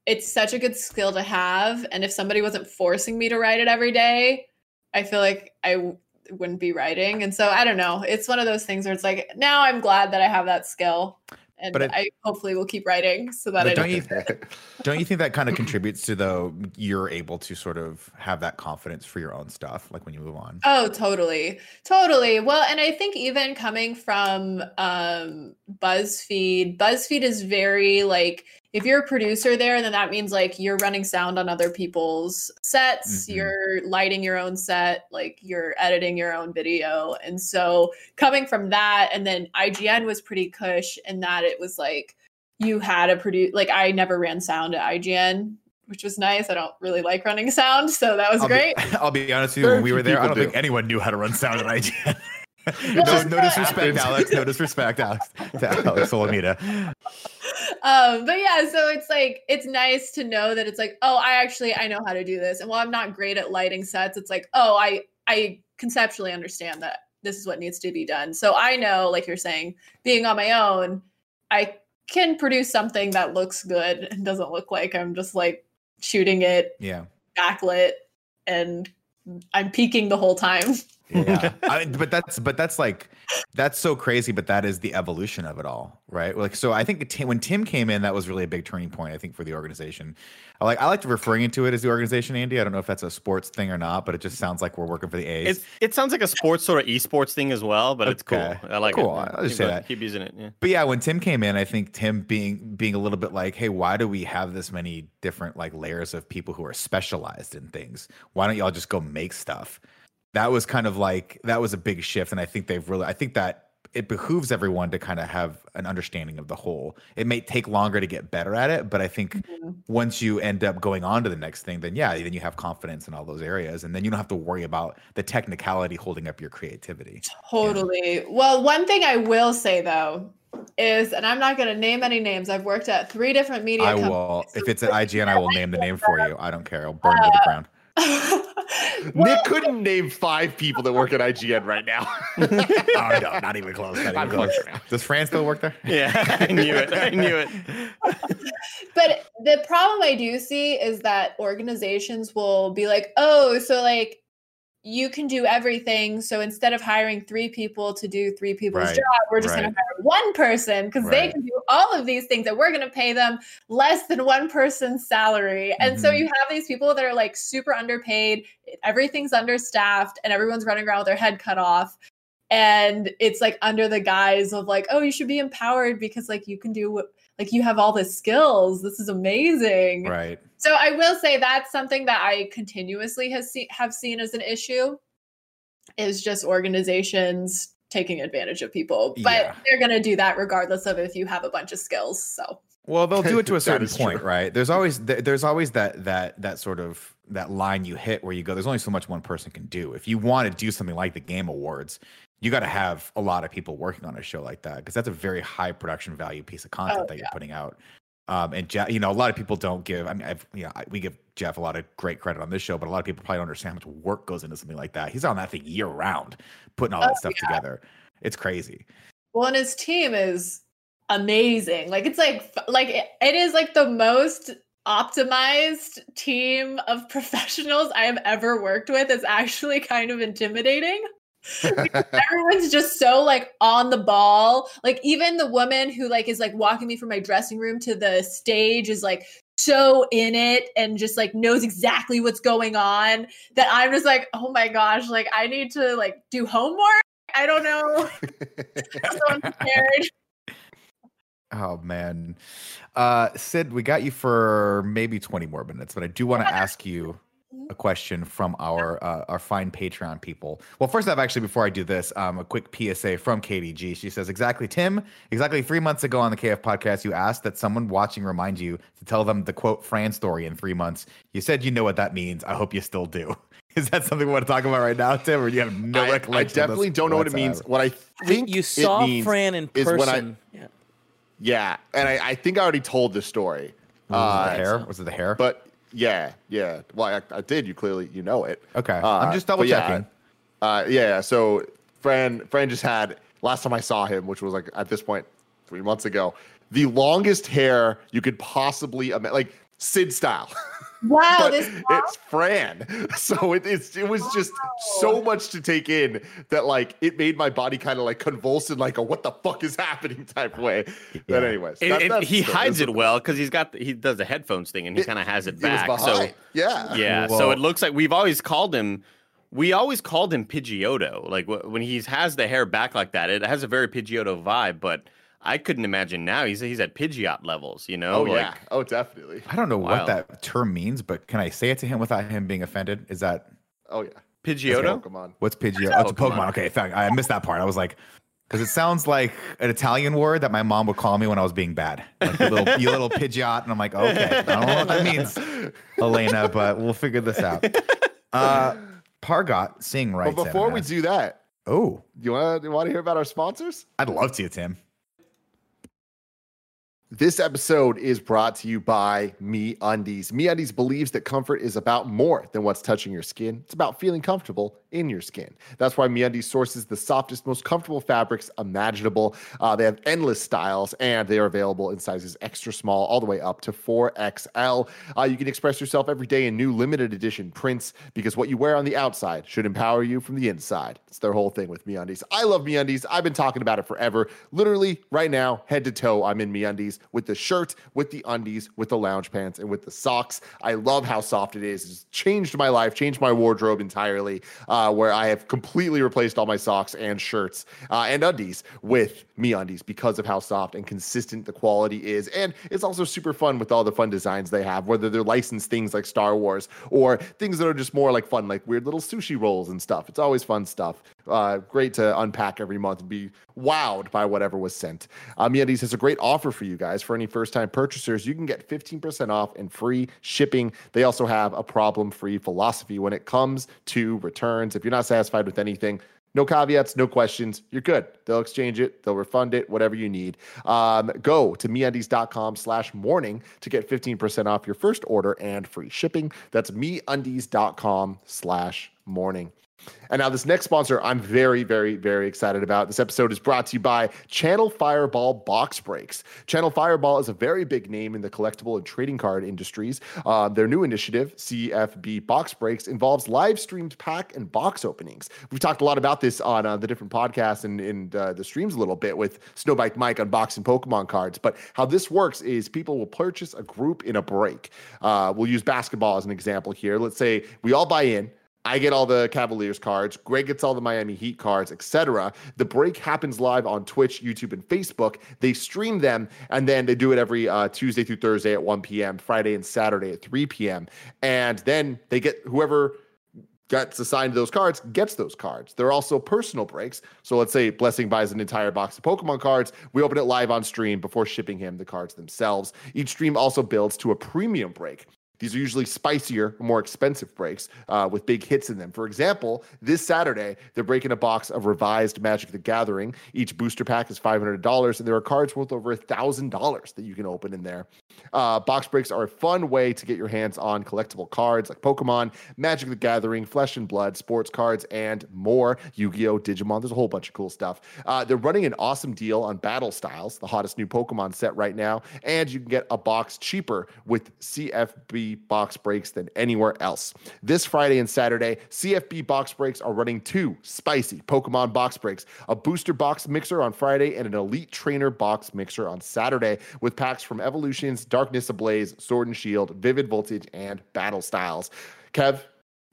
it's such a good skill to have. And if somebody wasn't forcing me to write it every day, I feel like I w- wouldn't be writing. And so I don't know. It's one of those things where it's like now I'm glad that I have that skill, and But it- I hopefully will keep writing so that I don't don't. you don't you think that kind of contributes to though you're able to sort of have that confidence for your own stuff, like when you move on? Oh, totally. Totally. Well, and I think even coming from um BuzzFeed, BuzzFeed is very like if you're a producer there, then that means like you're running sound on other people's sets, Mhm. you're lighting your own set, like you're editing your own video. And so coming from that, and then IGN was pretty cush in that it was like you had a produce like I never ran sound at IGN, which was nice. I don't really like running sound, so that was I'll great. Be, I'll be honest with you. When we were there, I people don't think anyone knew how to run sound at IGN. No, no disrespect. Alex. No disrespect, Alex. To Alex Olamida. um but yeah so it's like it's nice to know that it's like oh i actually i know how to do this and while i'm not great at lighting sets it's like oh i i conceptually understand that this is what needs to be done so i know like you're saying being on my own i can produce something that looks good and doesn't look like i'm just like shooting it Yeah. backlit and i'm peeking the whole time Yeah. I, but that's but that's like that's so crazy. But that is the evolution of it all, right? Like so, I think Tim, when Tim came in, that was really a big turning point. I think for the organization. I like I like referring to it as the organization, Andy. I don't know if that's a sports thing or not, but it just sounds like we're working for the A's. It's, it sounds like a sports sort of esports thing as well, but it's cool. I like Cool. it. I'll just Keep say going. that. Keep using it. Yeah. But yeah, when Tim came in, I think Tim being being a little bit like, hey, why do we have this many different like layers of people who are specialized in things? Why don't y'all just go make stuff? That was kind of like that was a big shift, and I think they've really, I think that it behooves everyone to kind of have an understanding of the whole. It may take longer to get better at it, but I think mm-hmm. once you end up going on to the next thing, then yeah, then you have confidence in all those areas, and then you don't have to worry about the technicality holding up your creativity. Totally. Well, one thing I will say though is, and I'm not going to name any names. I've worked at three different media I companies. will, if it's at IGN, I will name the name for you. I don't care. I'll burn you to the uh, ground. Nick couldn't name five people that work at IGN right now. oh no, not even close. Not even close. close. Does Fran still work there? Yeah, I knew it. I knew it. but the problem I do see is that organizations will be like, oh, so like you can do everything. So instead of hiring three people to do three people's Right, job, we're just going to hire one person because they can do all of these things and we're going to pay them less than one person's salary. And so Mhm. you have these people that are like super underpaid, everything's understaffed, and everyone's running around with their head cut off. And it's like under the guise of like, oh, you should be empowered because like you can do what like you have all the skills. This is amazing. Right. So I will say that's something that I continuously has see, have seen as an issue is just organizations taking advantage of people. But Yeah. they're going to do that regardless of if you have a bunch of skills. So Well, they'll do it to a certain point, true. right? There's always th- there's always that that that sort of that line you hit where you go. There's only so much one person can do. If you want to do something like the Game Awards, you got to have a lot of people working on a show like that because that's a very high production value piece of content Oh, that you're putting out. Um, and Jeff, you know, a lot of people don't give. I mean, I've, you know, I, we give Jeff a lot of great credit on this show, but a lot of people probably don't understand how much work goes into something like that. He's on that thing year round, putting all oh, that Oh, stuff together. It's crazy. well, and his team is amazing. Like it's like like it, it is like the most optimized team of professionals I have ever worked with. It's actually kind of intimidating. everyone's just so like on the ball like even the woman who like is like walking me from my dressing room to the stage is like so in it and just like knows exactly what's going on that i'm just like oh my gosh like i need to like do homework? I don't know. So unprepared Oh man. Uh Syd, we got you for maybe 20 more minutes, but I do want to ask you a question from our uh, our fine Patreon people. Well, first off, actually, before I do this, um, a quick PSA from KDG. She says, "Exactly, Tim. Exactly three months ago on the KF podcast, you asked that someone watching remind you to tell them the quote Fran story in three months. You said you know what that means. I hope you still do. Is that something we want to talk about right now, Tim, or do you have no I, I recollection? of this definitely don't know what it means. What I think you it saw means Fran in is person. when I- yeah. Yeah, and I, I think I already told this story. Was it Uh, the hair? Was it the hair? But yeah, yeah. Well, I, I did. You clearly you know it. okay, Uh, I'm just double but yeah, checking. Uh, yeah. So Fran, Fran just had last time I saw him, which was like at this point three months ago, the longest hair you could possibly imagine, like Syd style. wow this it's Fran. So it, it's it was just so much to take in that like it made my body kind of like convulse in like a what the fuck is happening type way. But Yeah. anyways, And- that- and that's he the- hides it well because he's got the, he does the headphones thing and he kind of has it It back. so behind. yeah, yeah, so it looks like we've always called him. We always called him Pidgeotto. Like wh- when he has the hair back like that, it has a very Pidgeotto vibe. But I couldn't imagine now. He's he's at Pidgeot levels, you know. Oh like, yeah. Oh definitely. I don't know Wow. what that term means, but can I say it to him without him being offended? Is that Oh yeah. Pidgeotto. Pokemon. what's Pidgeot? Oh, it's a Pokemon. Pokemon. Okay, thank- I missed that part. I was like, because it sounds like an Italian word that my mom would call me when I was being bad. Like you little, you little Pidgeot. And I'm like, okay, I don't know what that means, Elena, but we'll figure this out. Uh, Pargot Singh right. But before we do that, oh, you want to want to hear about our sponsors? I'd love to, Tim. This episode is brought to you by MeUndies. Me Undies believes that comfort is about more than what's touching your skin. It's about feeling comfortable in your skin. That's why MeUndies sources the softest, most comfortable fabrics imaginable. Uh, they have endless styles, and they are available in sizes extra small all the way up to 4XL. Uh, you can express yourself every day in new limited edition prints because what you wear on the outside should empower you from the inside. It's their whole thing with MeUndies. I love MeUndies. I've been talking about it forever. Literally, right now, head to toe, I'm in MeUndies with the shirt, with the undies, with the lounge pants, and with the socks. I love how soft it is. It's changed my life, changed my wardrobe entirely, uh, where I have completely replaced all my socks and shirts uh, and undies with MeUndies because of how soft and consistent the quality is. And it's also super fun with all the fun designs they have, whether they're licensed things like Star Wars or things that are just more like fun, like weird little sushi rolls and stuff. It's always fun stuff. Uh, great to unpack every month and be wowed by whatever was sent. Um, MeUndies has a great offer for you guys. For any first-time purchasers, you can get 15% off and free shipping. They also have a problem-free philosophy when it comes to returns. If you're not satisfied with anything, no caveats, no questions. You're good. They'll exchange it. They'll refund it, whatever you need. Um, go to meundies.com slash morning to get 15% off your first order and free shipping. That's meundies.com slash morning. And now, this next sponsor, I'm very, very, very excited about. This episode is brought to you by Channel Fireball Box Breaks. Channel Fireball is a very big name in the collectible and trading card industries. Uh, their new initiative, CFB Box Breaks, involves live streamed pack and box openings. We've talked a lot about this on uh, the different podcasts and in uh, the streams a little bit with Snowbike Mike unboxing Pokemon cards. But how this works is people will purchase a group in a break. Uh, we'll use basketball as an example here. Let's say we all buy in. I get all the Cavaliers cards. Greg gets all the Miami Heat cards, etc. The break happens live on Twitch, YouTube, and Facebook. They stream them, and then they do it every uh, Tuesday through Thursday at 1 p.m., Friday and Saturday at 3 p.m. And then they get whoever gets assigned those cards gets those cards. They're also personal breaks. So let's say Blessing buys an entire box of Pokemon cards. We open it live on stream before shipping him the cards themselves. Each stream also builds to a premium break. These are usually spicier, more expensive breaks uh, with big hits in them. For example, this Saturday, they're breaking a box of revised Magic the Gathering. Each booster pack is $500, and there are cards worth over $1,000 that you can open in there. Uh, box breaks are a fun way to get your hands on collectible cards like Pokemon, Magic the Gathering, Flesh and Blood, sports cards, and more. Yu Gi Oh!, Digimon, there's a whole bunch of cool stuff. Uh, they're running an awesome deal on Battle Styles, the hottest new Pokemon set right now, and you can get a box cheaper with CFB box breaks than anywhere else. This Friday and Saturday, CFB box breaks are running two spicy Pokemon box breaks a booster box mixer on Friday and an elite trainer box mixer on Saturday with packs from Evolutions, Darkness Ablaze, Sword and Shield, Vivid Voltage, and Battle Styles. Kev,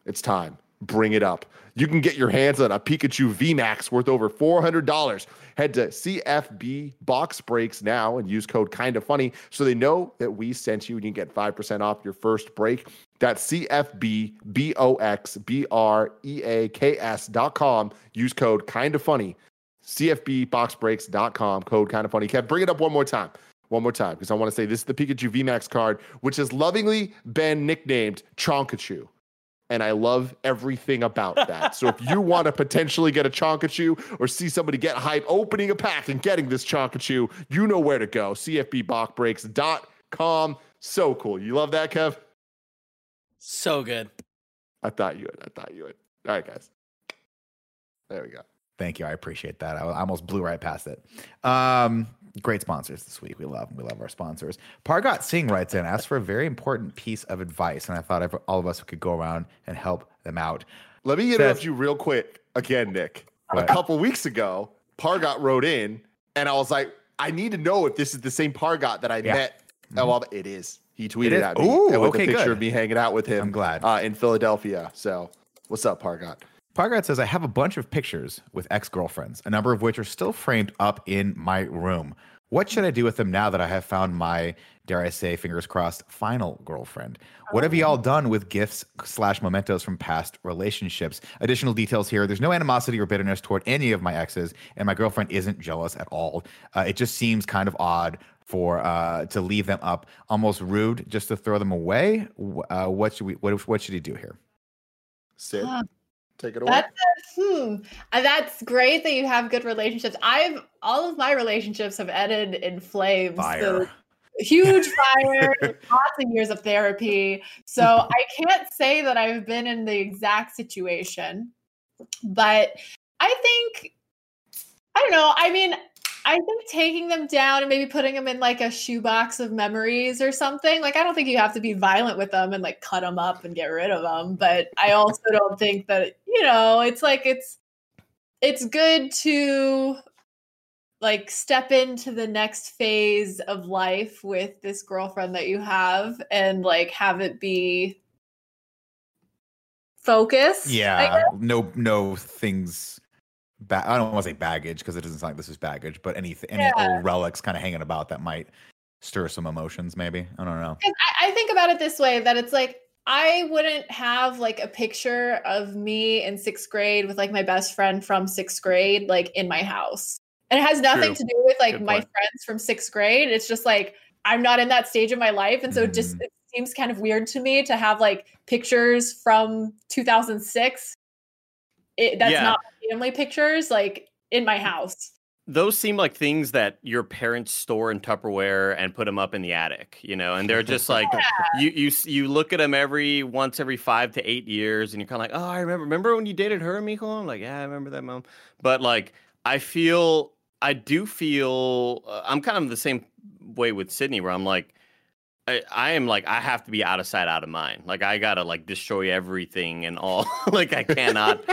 it's time. Bring it up. You can get your hands on a Pikachu VMAX worth over $400. Head to CFB Box Breaks now and use code Kinda Funny so they know that we sent you and you can get 5% off your first break. That's CFB B O X B R E A K S dot com. Use code Kinda Funny. CFB Box CFBBoxBreaks.com. Code Kinda Funny. Kev, bring it up one more time. One more time, because I want to say this is the Pikachu VMAX card, which has lovingly been nicknamed Chonkachu and I love everything about that. so if you want to potentially get a Chonkachu or see somebody get hype opening a pack and getting this Chonkachu, you know where to go. CFBBoxBreaks.com. So cool. You love that, Kev? So good. I thought you would. I thought you would. All right, guys. There we go. Thank you. I appreciate that. I I almost blew right past it. Um, great sponsors this week. We love them. We love our sponsors. Pargot Singh writes in, asks for a very important piece of advice, and I thought all of us could go around and help them out. Let me interrupt you real quick again, Nick. What? A couple weeks ago, Pargot wrote in, and I was like, I need to know if this is the same Pargot that I Yeah. met. Oh, well, it is. He tweeted is? at me Ooh, with okay, a picture good. of me hanging out with him. I'm glad. uh, in Philadelphia. So, what's up, Pargot? Pargot says, I have a bunch of pictures with ex girlfriends, a number of which are still framed up in my room. What should I do with them now that I have found my, dare I say, fingers crossed, final girlfriend? What have y'all done with gifts slash mementos from past relationships? Additional details here. There's no animosity or bitterness toward any of my exes, and my girlfriend isn't jealous at all. Uh, it just seems kind of odd for uh, to leave them up, almost rude, just to throw them away. Uh, what should we? What, what should he do here? Syd, Huh. Take it away. That's a, hmm. Uh, That's great that you have good relationships. I've all of my relationships have ended in flames. Fire. The huge fire, lots of years of therapy. So I can't say that I've been in the exact situation, but I think I don't know. I mean, I think taking them down and maybe putting them in like a shoebox of memories or something. Like, I don't think you have to be violent with them and like cut them up and get rid of them. But I also don't think that, you know, it's like it's it's good to like step into the next phase of life with this girlfriend that you have and like have it be focused. I Yeah, no, no things. Ba- I don't want to say baggage because it doesn't sound like this is baggage, but anything, any Yeah. old relics kind of hanging about that might stir some emotions. Maybe I don't know. I, I think about it this way that it's like I wouldn't have like a picture of me in sixth grade with like my best friend from sixth grade like in my house. And it has nothing True. to do with like my friends from sixth grade. It's just like I'm not in that stage of my life. And so it just mm. it seems kind of weird to me to have like pictures from 2006. It, that's Yeah. not family pictures like in my house. those seem like things that your parents store in Tupperware and put them up in the attic, you know, and they're just like you you you look at them every once every five to eight years, and you're kind of like, oh, I remember. Remember when you dated her, Miko? I'm like, yeah, I remember that, mom. But like, I feel, I do feel, uh, I'm kind of the same way with Sydnee, where I'm like. I, I am like I have to be out of sight, out of mind. Like I gotta like destroy everything and all. like I cannot,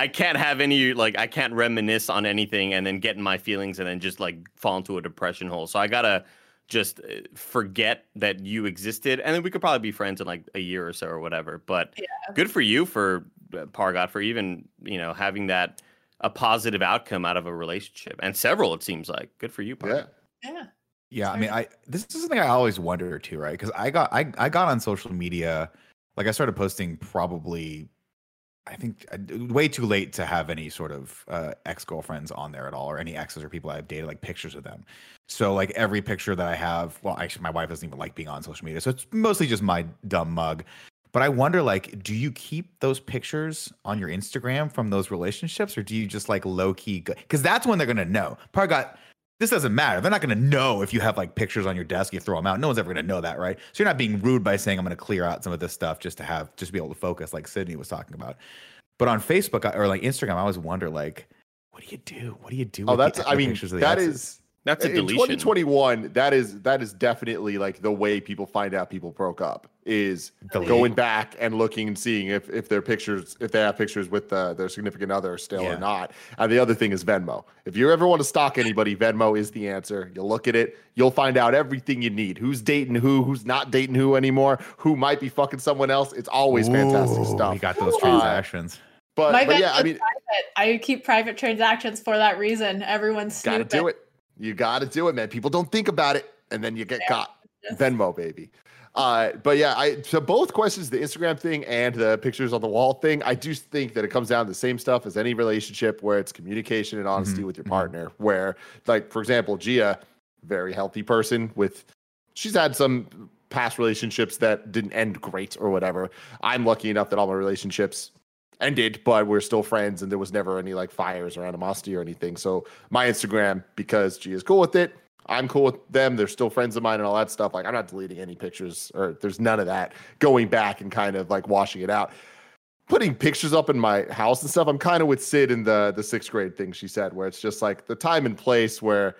I can't have any like I can't reminisce on anything and then get in my feelings and then just like fall into a depression hole. So I gotta just uh, forget that you existed, and then we could probably be friends in like a year or so or whatever. But good for you for uh, Pargot for even you know having that a positive outcome out of a relationship and several. It seems like good for you, Pargot. yeah. Yeah. Yeah, I mean, I this is something I always wonder too, right? Because I got I I got on social media, like I started posting probably, I think uh, way too late to have any sort of uh, ex girlfriends on there at all, or any exes or people I've dated, like pictures of them. So like every picture that I have, well, actually, my wife doesn't even like being on social media, so it's mostly just my dumb mug. But I wonder, like, do you keep those pictures on your Instagram from those relationships, or do you just like low key? Because that's when they're gonna know. Pargot this doesn't matter. They're not going to know if you have like pictures on your desk, you throw them out. No one's ever going to know that, right? So you're not being rude by saying I'm going to clear out some of this stuff just to have just to be able to focus, like Sydnee was talking about. But on Facebook or like Instagram, I always wonder, like, what do you do? What do you do? Oh, that's. I mean, pictures of the that exes? is That's a in deletion. 2021. That is that is definitely like the way people find out people broke up is Delete. going back and looking and seeing if if their pictures if they have pictures with uh, their significant other still Yeah. or not. And the other thing is Venmo. If you ever want to stalk anybody, Venmo is the answer. You'll look at it, you'll find out everything you need. Who's dating who? Who's not dating who anymore? Who might be fucking someone else? It's always fantastic stuff. We got those Uh, transactions. But, My but yeah, I mean, private. I keep private transactions for that reason. Everyone's Got to snooping. do it. You got to do it, man. People don't think about it, and then you get Yeah. caught. Yes. Venmo, baby. Uh, but yeah, I so both questions, the Instagram thing and the pictures on the wall thing, I do think that it comes down to the same stuff as any relationship where it's communication and honesty Mhm, with your mhm. partner. Where, like, for example, Gia, very healthy person with she's had some past relationships that didn't end great or whatever. I'm lucky enough that all my relationships ended, but we're still friends and there was never any like fires or animosity or anything. So my Instagram, because Gia's cool with it, I'm cool with them. They're still friends of mine and all that stuff. Like I'm not deleting any pictures or there's none of that. Going back and kind of like washing it out. Putting pictures up in my house and stuff. I'm kind of with Syd in the the sixth grade thing she said, where it's just like the time and place where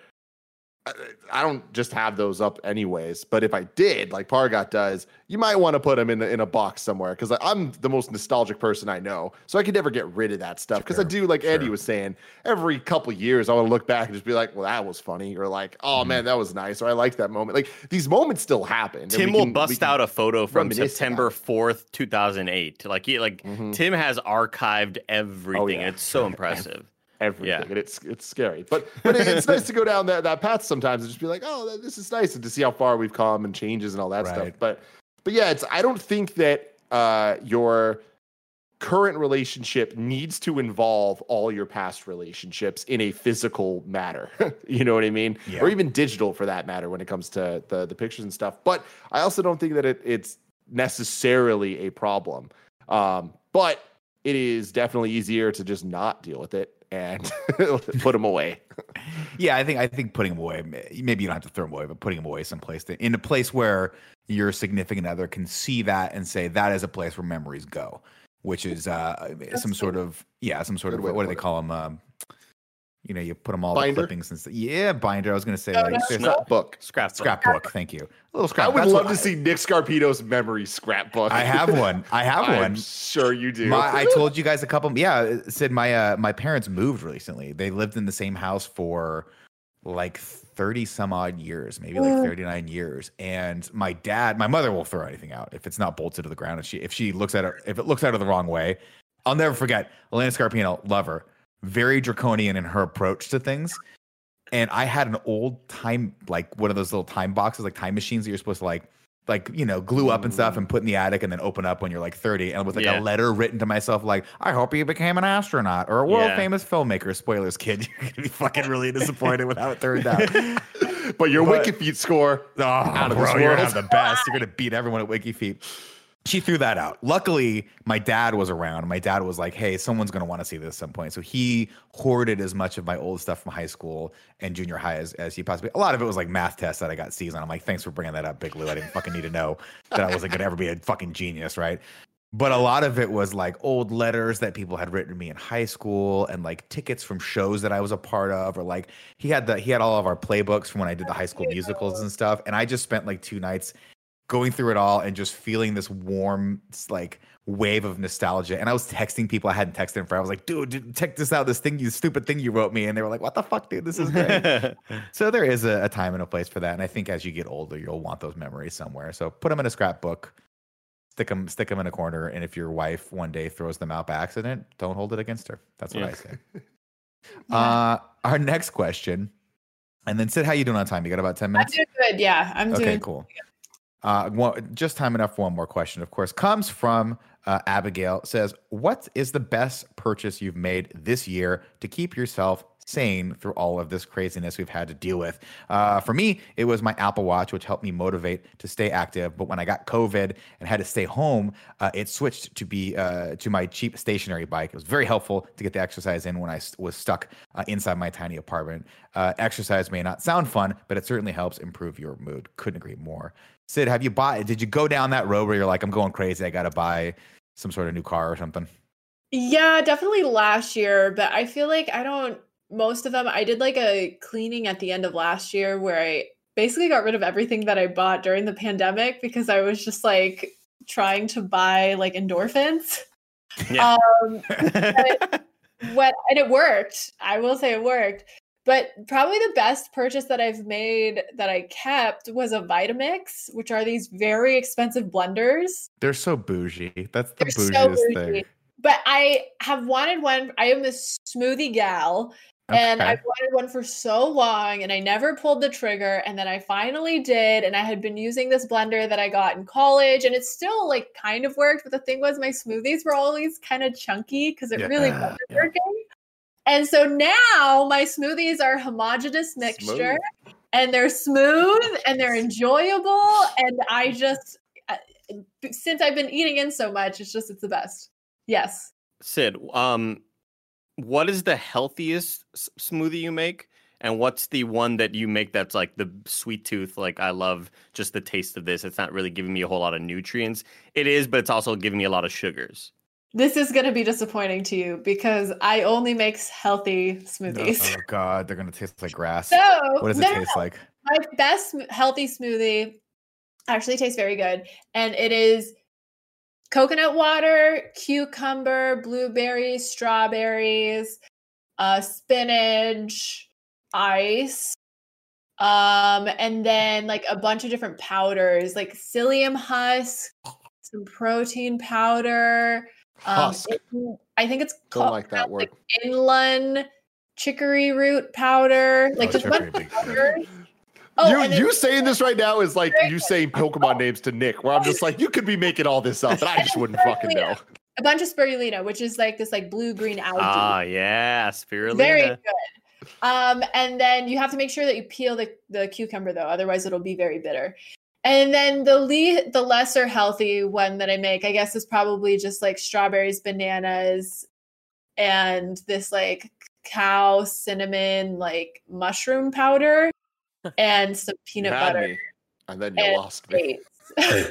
I- I don't just have those up anyways, but if I did, like Pargot does, you might want to put them in a, in a box somewhere because I'm the most nostalgic person I know, so I could never get rid of that stuff. Because I do, like Andy sure. was saying, every couple years I want to look back and just be like, "Well, that was funny," or like, "Oh Mhm. man, that was nice," or "I liked that moment." Like these moments still happen. Tim will can- bust out a photo from September fourth, two thousand eight. Like he like Mhm. Tim has archived everything. yeah. It's so impressive. Everything, and it's it's scary. But but it- it's nice to go down that, that path sometimes and just be like, oh, this is nice, and to see how far we've come and changes and all that stuff. But but yeah, it's I don't think that uh, your current relationship needs to involve all your past relationships in a physical matter. you know what I mean? Yeah. Or even digital for that matter when it comes to the the pictures and stuff. But I also don't think that it, it's necessarily a problem. Um, but it is definitely easier to just not deal with it and put them away. Yeah, I think I think putting them away. Maybe you don't have to throw them away, but putting them away someplace that, in a place where your significant other can see that and say that is a place where memories go, which is uh, some sort of yeah, some sort Good of way what do they it. call them? Um, you know, you put them all Binder? the clippings and stuff. Yeah, binder. I was going to say Oh, like no. there's Scrapbook. Scrap. scrapbook. Thank you. A little I scrap. would that's love what to see Nick Scarpino's memory scrapbook. I have one. I have I'm one. sure you do. My, I told you guys a couple. Yeah, said my uh, my parents moved recently. They lived in the same house for like thirty some odd years, maybe like Mm. thirty nine years. And my dad, my mother will throw anything out if it's not bolted to the ground. If she if she looks at it, if it looks at her the wrong way, I'll never forget. Elena Scarpino, love her, very draconian in her approach to things. And I had an old time, like one of those little time boxes, like time machines that you're supposed to like, like you know, glue up and stuff mm. and put in the attic and then open up when you're like 30, and with like Yeah. a letter written to myself, like, "I hope you became an astronaut or a world Yeah. famous filmmaker." Spoilers, kid, you're gonna be fucking really disappointed with how it turned out. but your But- WikiFeet score. Oh, Out of bro, this you're gonna world. have the best. You're gonna beat everyone at WikiFeet. She threw that out. Luckily, my dad was around. My dad was like, "Hey, someone's gonna want to see this at some point." So he hoarded as much of my old stuff from high school and junior high as, as he possibly. A lot of it was like math tests that I got C's on. I'm like, "Thanks for bringing that up, Big Lou. I didn't fucking need to know that I wasn't gonna ever be a fucking genius, right?" But a lot of it was like old letters that people had written to me in high school and like tickets from shows that I was a part of or like he had the he had all of our playbooks from when I did the high school musicals and stuff and I just spent like two nights going through it all and just feeling this warm like wave of nostalgia. And I was texting people I hadn't texted in for I was like dude, dude check this out this thing you stupid thing you wrote me. And they were like what the fuck dude? This is great. So there is a, a time and a place for that. And I think as you get older you'll want those memories somewhere. So put them in a scrapbook stick them stick them in a corner. And if your wife one day throws them out by accident don't hold it against her. That's what Yeah. i say uh our next question and then sid how you doing on time? You got about 10 minutes? I'm minutes doing good. Yeah, I'm okay doing. cool uh one, just time enough for one more question of course. Comes from uh, abigail. Says what is the best purchase you've made this year to keep yourself sane through all of this craziness we've had to deal with? Uh, for me it was my apple watch which helped me motivate to stay active. But when i got covid and had to stay home uh, it switched to be uh, to my cheap stationary bike. It was very helpful to get the exercise in when I was stuck uh, inside my tiny apartment. Exercise may not sound fun but it certainly helps improve your mood. Couldn't agree more sid have you bought did you go down that road where you're like i'm going crazy i gotta buy some sort of new car or something Yeah, definitely last year, but I feel like I don't most of them I did like a cleaning at the end of last year where I basically got rid of everything that I bought during the pandemic because I was just like trying to buy like endorphins. Yeah. Um what and it worked. I will say it worked. But probably the best purchase that I've made that I kept was a Vitamix, which are these very expensive blenders. they're so bougie that's the They're so bougiest bougie. thing But I have wanted one. I am a smoothie gal, and I've wanted one for so long, and I never pulled the trigger. And then I finally did, and I had been using this blender that I got in college, and it still like kind of worked. But the thing was, my smoothies were always kind of chunky because it really wasn't yeah. working. And so now my smoothies are homogenous mixture, and they're smooth and they're enjoyable, and I just. uh, Since I've been eating in so much, it's just it's the best. Yes. Syd, um, what is the healthiest s- smoothie you make? And what's the one that you make that's like the sweet tooth? Like, I love just the taste of this. It's not really giving me a whole lot of nutrients. It is, but it's also giving me a lot of sugars. This is going to be disappointing to you because I only make healthy smoothies. oh god they're gonna taste like grass So, what does it no, taste like my best healthy smoothie actually tastes very good. And it is coconut water, cucumber, blueberries, strawberries, uh, spinach, ice, um, and then like a bunch of different powders like psyllium husk, some protein powder. Um, Husk. it- I think it's Don't called like that word. inulin chicory root powder, like Oh, just a bunch chicory, of big fan. powders. Oh, you you saying this right now is like you saying Pokemon names to Nick, where I'm just like, you could be making all this up, but I just wouldn't fucking know. a bunch of spirulina, which is like this like blue green algae. Ah, yeah, spirulina. Very good. Um, and then you have to make sure that you peel the, the cucumber though, otherwise it'll be very bitter. And then the le- the lesser healthy one that I make, I guess, is probably just like strawberries, bananas, and this like cow cinnamon like mushroom powder and some peanut You butter. me, and then you and lost me.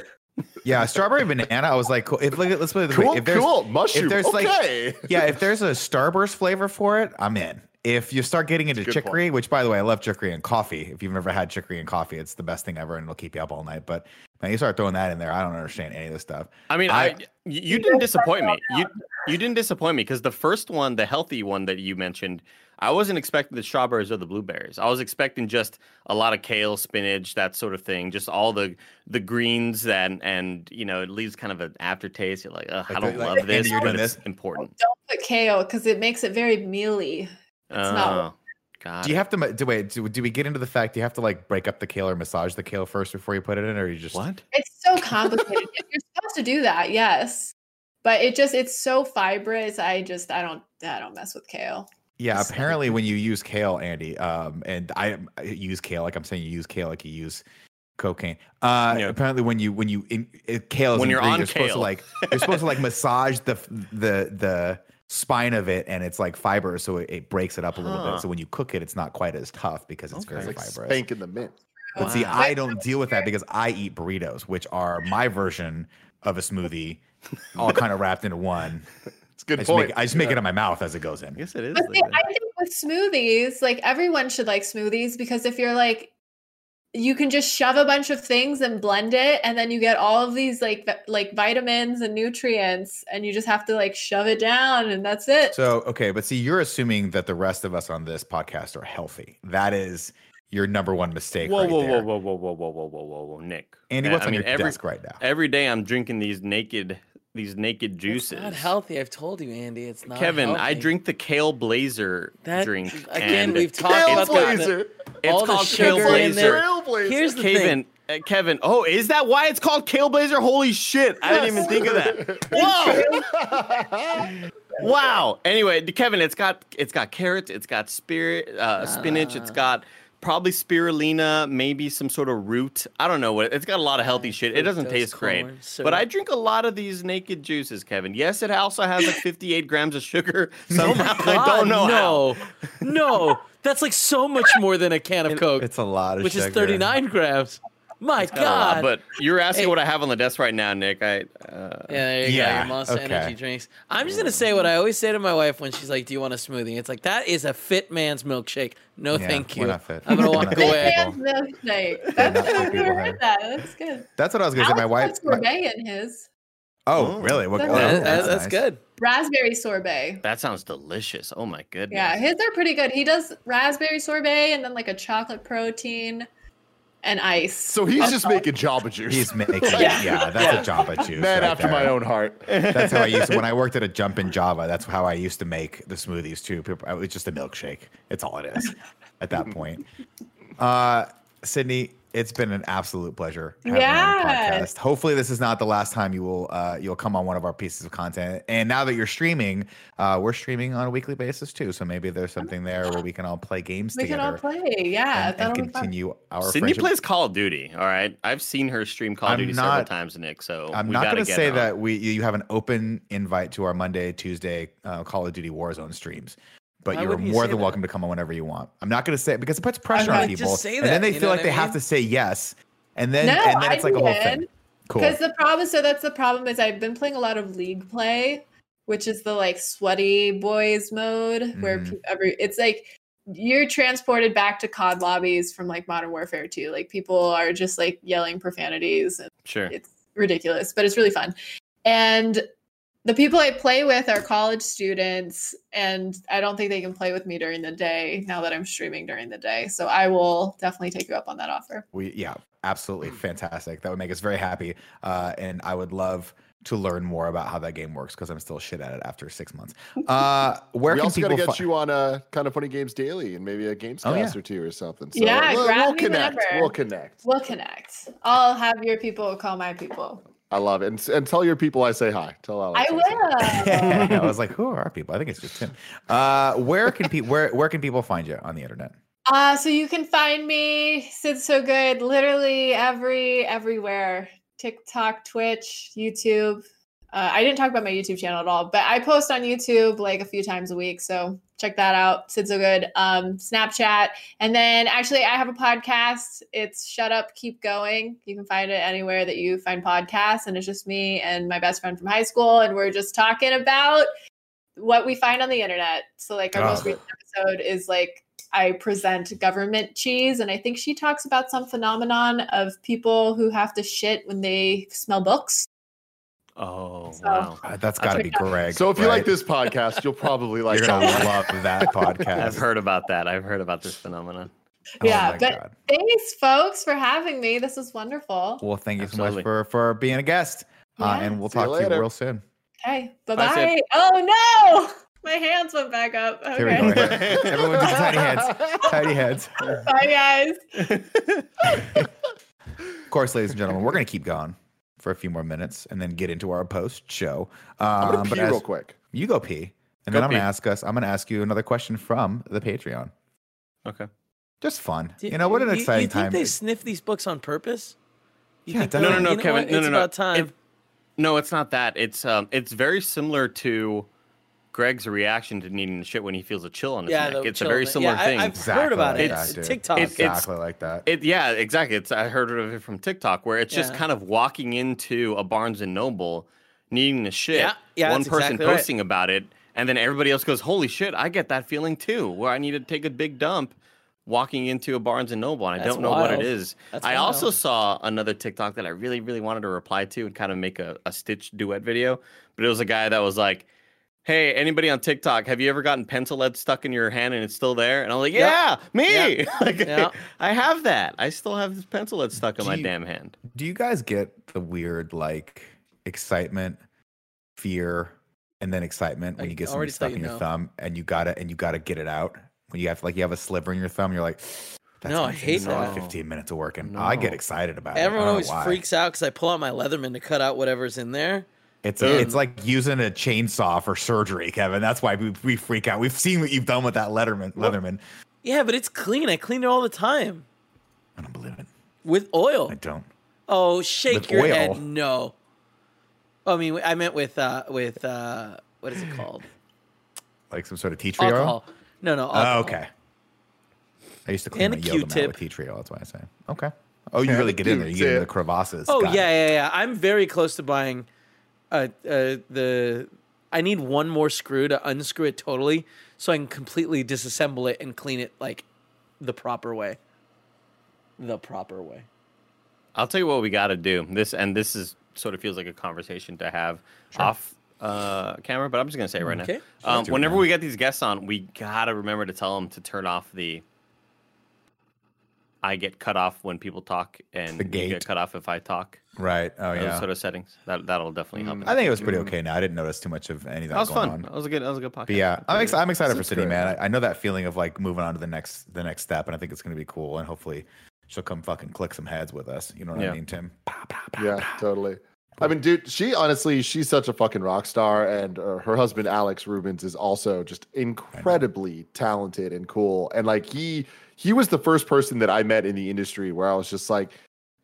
Yeah, strawberry banana. I was like, cool. If look, at- let's put it this Cool, way. If there's cool. Mushroom. there's, like- okay. yeah, if there's a Starburst flavor for it, I'm in. If you start getting into Good chicory, which by the way, I love chicory and coffee. If you've never had chicory and coffee, it's the best thing ever, and it'll keep you up all night. But man, you start throwing that in there, I don't understand any of this stuff. I mean, I- I, you, you didn't disappoint me. You you didn't disappoint me because the first one, the healthy one that you mentioned, I wasn't expecting the strawberries or the blueberries. I was expecting just a lot of kale, spinach, that sort of thing. Just all the the greens and and you know it leaves kind of an aftertaste. You're like, Ugh, I don't the- like, love Andy, this, you're but doing it's this? important. Don't put kale because it makes it very mealy. It's not- Oh, got Do you it. have to do wait? Do, do we get into the fact do you have to like break up the kale or massage the kale first before you put it in, or you just what? It's so complicated. If You're supposed to do that, yes. But it just it's so fibrous. I just I don't I don't mess with kale. Yeah, Just- apparently when you use kale, Andy, um, and I, I use kale like I'm saying you use kale like you use cocaine. Uh, Yeah. apparently when you when you in, it, kale is When you're on ingredient, supposed to kale. like you're supposed to like massage the the the spine of it and it's like fiber, so it, it breaks it up a little Huh. bit. So when you cook it, it's not quite as tough because it's Okay. very It's like fibrous. spanking the mint. But see, I don't deal with that because I eat burritos, which are my version of a smoothie, all kind of wrapped into one. It's a good I just, point. make, I just make it in my mouth as it goes in. yes it is. But see. I think with smoothies, like everyone should like smoothies because if you're like you can just shove a bunch of things and blend it and then you get all of these like like vitamins and nutrients and you just have to like shove it down and that's it. So okay, but see, you're assuming that the rest of us on this podcast are healthy. That is your number one mistake. Whoa, right whoa, there. whoa, whoa, whoa, whoa, whoa, whoa, whoa, whoa, Nick. Andy, what's I on mean, your every, desk right now? Every day I'm drinking these naked, these naked It's juices. not healthy. I've told you, Andy. It's not. Kevin, I drink the Kale Blazer That- drink. again, and we've talked about the- Trailblazer. it's all the called Kale sugar in Blazer. there. Here's the Kevin, uh, Kevin. Oh, is that why it's called Kale Blazer? Holy shit! I didn't even think of that. Whoa! wow. Anyway, Kevin, it's got it's got carrots, it's got spirit, uh, spinach, it's got probably spirulina, maybe some sort of root. I don't know what. It's got a lot of healthy shit. It doesn't fructose taste great. corn But I drink a lot of these naked juices, Kevin. Yes, it also has like 58 grams of sugar. Oh somehow I don't know how. No, no, that's like so much more than a can of Coke, It's a lot of sugar. which is 39 grams. My Got a lot, God. But you're asking Hey. what I have on the desk right now, Nick. I uh, yeah, there you Yeah, go. Your Monster okay. Energy drinks. I'm just gonna say what I always say to my wife when she's like, "Do you want a smoothie?" It's like that is a fit man's milkshake. No, Yeah, thank we're you. not fit. I'm gonna walk away. people. man's milkshake. That's for I've never heard that. That's good. That's what I was gonna say. My wife. Alex my- puts sorbet in his oh, Oh. really? What, That- oh, That- that's, that's nice. good. raspberry sorbet. that sounds delicious. Oh my goodness. Yeah, his are pretty good. He does raspberry sorbet and then like a chocolate protein and ice. So he's just making Jamba Juice. He's making. yeah. Yeah. that's a Jamba juice. Man right after my own heart. That's how I used to, when I worked at a jump in Java. That's how I used to make the smoothies too. People, it was just a milkshake. It's all it is at that point. Uh, Sydney, it's been an absolute pleasure. having you on the Yeah. podcast. Hopefully, this is not the last time you will uh, you'll come on one of our pieces of content. And now that you're streaming, uh, we're streaming on a weekly basis too. So maybe there's something there where we can all play games together. we can together all play. Yeah, and, and that'll continue our Sydnee friendship. plays Call of Duty. All right, I've seen her stream Call of I'm Duty several times, Nick. So I'm we not gotta going to say on. that we you you have an open invite to our Monday, Tuesday uh, Call of Duty Warzone streams, but Why you're you more than that? welcome to come on whenever you want. I'm not going to say it because it puts pressure on people, say and then they feel like they I have to say yes, and then No, and then I it's like a whole thing. Cool. Because the problem, so that's the problem is I've been playing a lot of league play, which is the like sweaty boys mode where Mhm. every it's like you're transported back to COD lobbies from like Modern Warfare 2. Like people are just like yelling profanities and Sure. it's ridiculous, but it's really fun. And the people I play with are college students, and I don't think they can play with me during the day now that I'm streaming during the day. So I will definitely take you up on that offer. We yeah, absolutely fantastic. That would make us very happy, uh, and I would love to learn more about how that game works because I'm still shit at it after six months. Uh, where we can also got people to get fi- you on a kind of funny games daily and maybe a games Oh, yeah. or two or something. So Yeah, we'll, grab we'll me connect. whenever. We'll connect. We'll connect. I'll have your people call my people. I love it. And, and tell your people I say hi. Tell Alex. I say will. I was like, who are our people? I think it's just him. Uh, where can people where where can people find you on the internet? Uh, so you can find me, Syd So Good, literally every everywhere. TikTok, Twitch, YouTube. Uh, I didn't talk about my YouTube channel at all, but I post on YouTube like a few times a week. So check that out. Syd So Good. Um, Snapchat. And then actually, I have a podcast. It's Shut Up, Keep Going. You can find it anywhere that you find podcasts. And it's just me and my best friend from high school. And we're just talking about what we find on the internet. So, like, our most Oh. recent episode is like, I present government cheese. And I think she talks about some phenomenon of people who have to shit when they smell books. Oh So- wow! Uh, that's I'll got to be it. Greg. So if you like this podcast, you'll probably like you're gonna that. love that podcast. I've heard about that. I've heard about this phenomenon. Oh Yeah, my but- God. Thanks, folks, for having me. This was wonderful. Well, thank you so much for for being a guest, uh, and we'll See you talk to you real soon. Okay, bye Bye, bye. Syd. Oh no, my hands went back up. Here we go. Everyone do tiny heads. Tiny heads. bye guys. Of course, ladies and gentlemen, we're gonna keep going for a few more minutes and then get into our post show. Um, I'm gonna but pee as- real quick. You go pee, and Go then I'm gonna ask us. I'm gonna ask you another question from the Patreon. okay. Just fun. Do You know what an you- exciting you think time. they sniff these books on purpose? You Yeah, think they're No, no, no, you know Kevin, what? no, it's no, no. about time. It- No, it's not that. It's um, it's very similar to Greg's reaction to needing to shit when he feels a chill on his yeah, neck. It's a very similar yeah, thing. I, I've Exactly heard about like it. that, It's. TikTok. It- it's- exactly like that. It yeah, exactly. It's I heard of it from TikTok where it's just kind of walking into a Barnes and Noble, needing to shit. Yeah, yeah, one that's person exactly right. posting about it, and then everybody else goes, "Holy shit, I get that feeling too." Where I need to take a big dump, walking into a Barnes and Noble, and I That's don't know what it is. That's I also saw another TikTok that I really, really wanted to reply to and kind of make a, a Stitch duet video, but it was a guy that was like. Hey, anybody on TikTok, have you ever gotten pencil lead stuck in your hand and it's still there? And I'm like, yeah, Yep. me. Yep. like, Yep. I have that. I still have this pencil lead stuck in Do my you- damn hand. Do you guys get the weird like excitement, fear, and then excitement when I you get something stuck thought in you your thumb and you gotta and you gotta get it out? When you have like you have a sliver in your thumb, you're like, that's No, I hate that. 15 minutes of working. I get excited about it. Everyone always freaks out because I pull out my Leatherman to cut out whatever's in there. It's Dude. it's like using a chainsaw for surgery, Kevin. That's why we, we freak out. We've seen what you've done with that Leatherman. Leatherman. Yeah, but it's clean. I clean it all the time I don't believe it. with oil. I don't. Oh, shake With your oil? head. No. I mean, I meant with uh with uh what is it called? Like some sort of tea tree oil. alcohol. No, no. Oh, okay. I used to clean And my a yoga mat with tea tree oil. That's why I say. Okay. Oh, you And really get in there. You get in the crevasses. Oh Got yeah, it. yeah, yeah. I'm very close to buying. Uh, uh, the I need one more screw to unscrew it totally, so I can completely disassemble it and clean it like the proper way. The proper way. I'll tell you what we got to do. This and this is sort of feels like a conversation to have off uh, camera, but I'm just gonna say it right Okay, now. Um, Do whenever we get these guests on, we gotta remember to tell them to turn off the. I get cut off when people talk, and The you gate. get cut off if I talk. Right. Oh Those yeah. sort of settings. That that'll definitely help. I think it was pretty okay. Now I didn't notice too much of any of that, that was going fun. on. That was a good. That was a good podcast. But yeah, I'm, ex- I'm excited for That's City, man. I, I know that feeling of like moving on to the next the next step, and I think it's gonna be cool. And hopefully, she'll come fucking click some heads with us. You know what Yeah. I mean, Tim? Pow, pow, pow, Yeah, pow. totally. I mean, dude, she honestly, she's such a fucking rock star, and uh, her husband Alex Rubens is also just incredibly talented and cool. And like he, he was the first person that I met in the industry where I was just like,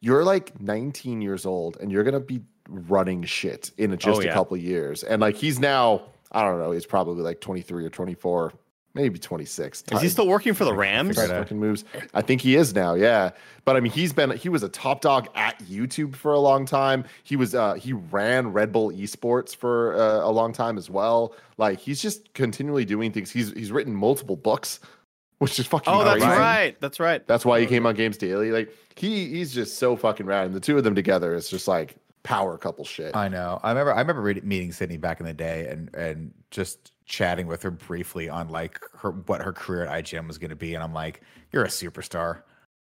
"You're like 19 years old, and you're gonna be running shit in just Oh, a couple of years." And like he's now, I don't know, he's probably like 23 or 24, maybe 26. Is he still working for the Rams? Right, fucking moves. I think he is now, yeah. But I mean, he's been he was a top dog at YouTube for a long time. He was uh he ran Red Bull Esports for uh, a long time as well. Like he's just continually doing things. He's he's written multiple books, which is fucking Oh, that's crazy. right. That's right. That's why he came on Games Daily. Like he he's just so fucking rad. And the two of them together is just like power couple shit. I know. I remember. I remember read, meeting Sydnee back in the day, and and just chatting with her briefly on like her what her career at IGN was going to be, and I'm like, "You're a superstar."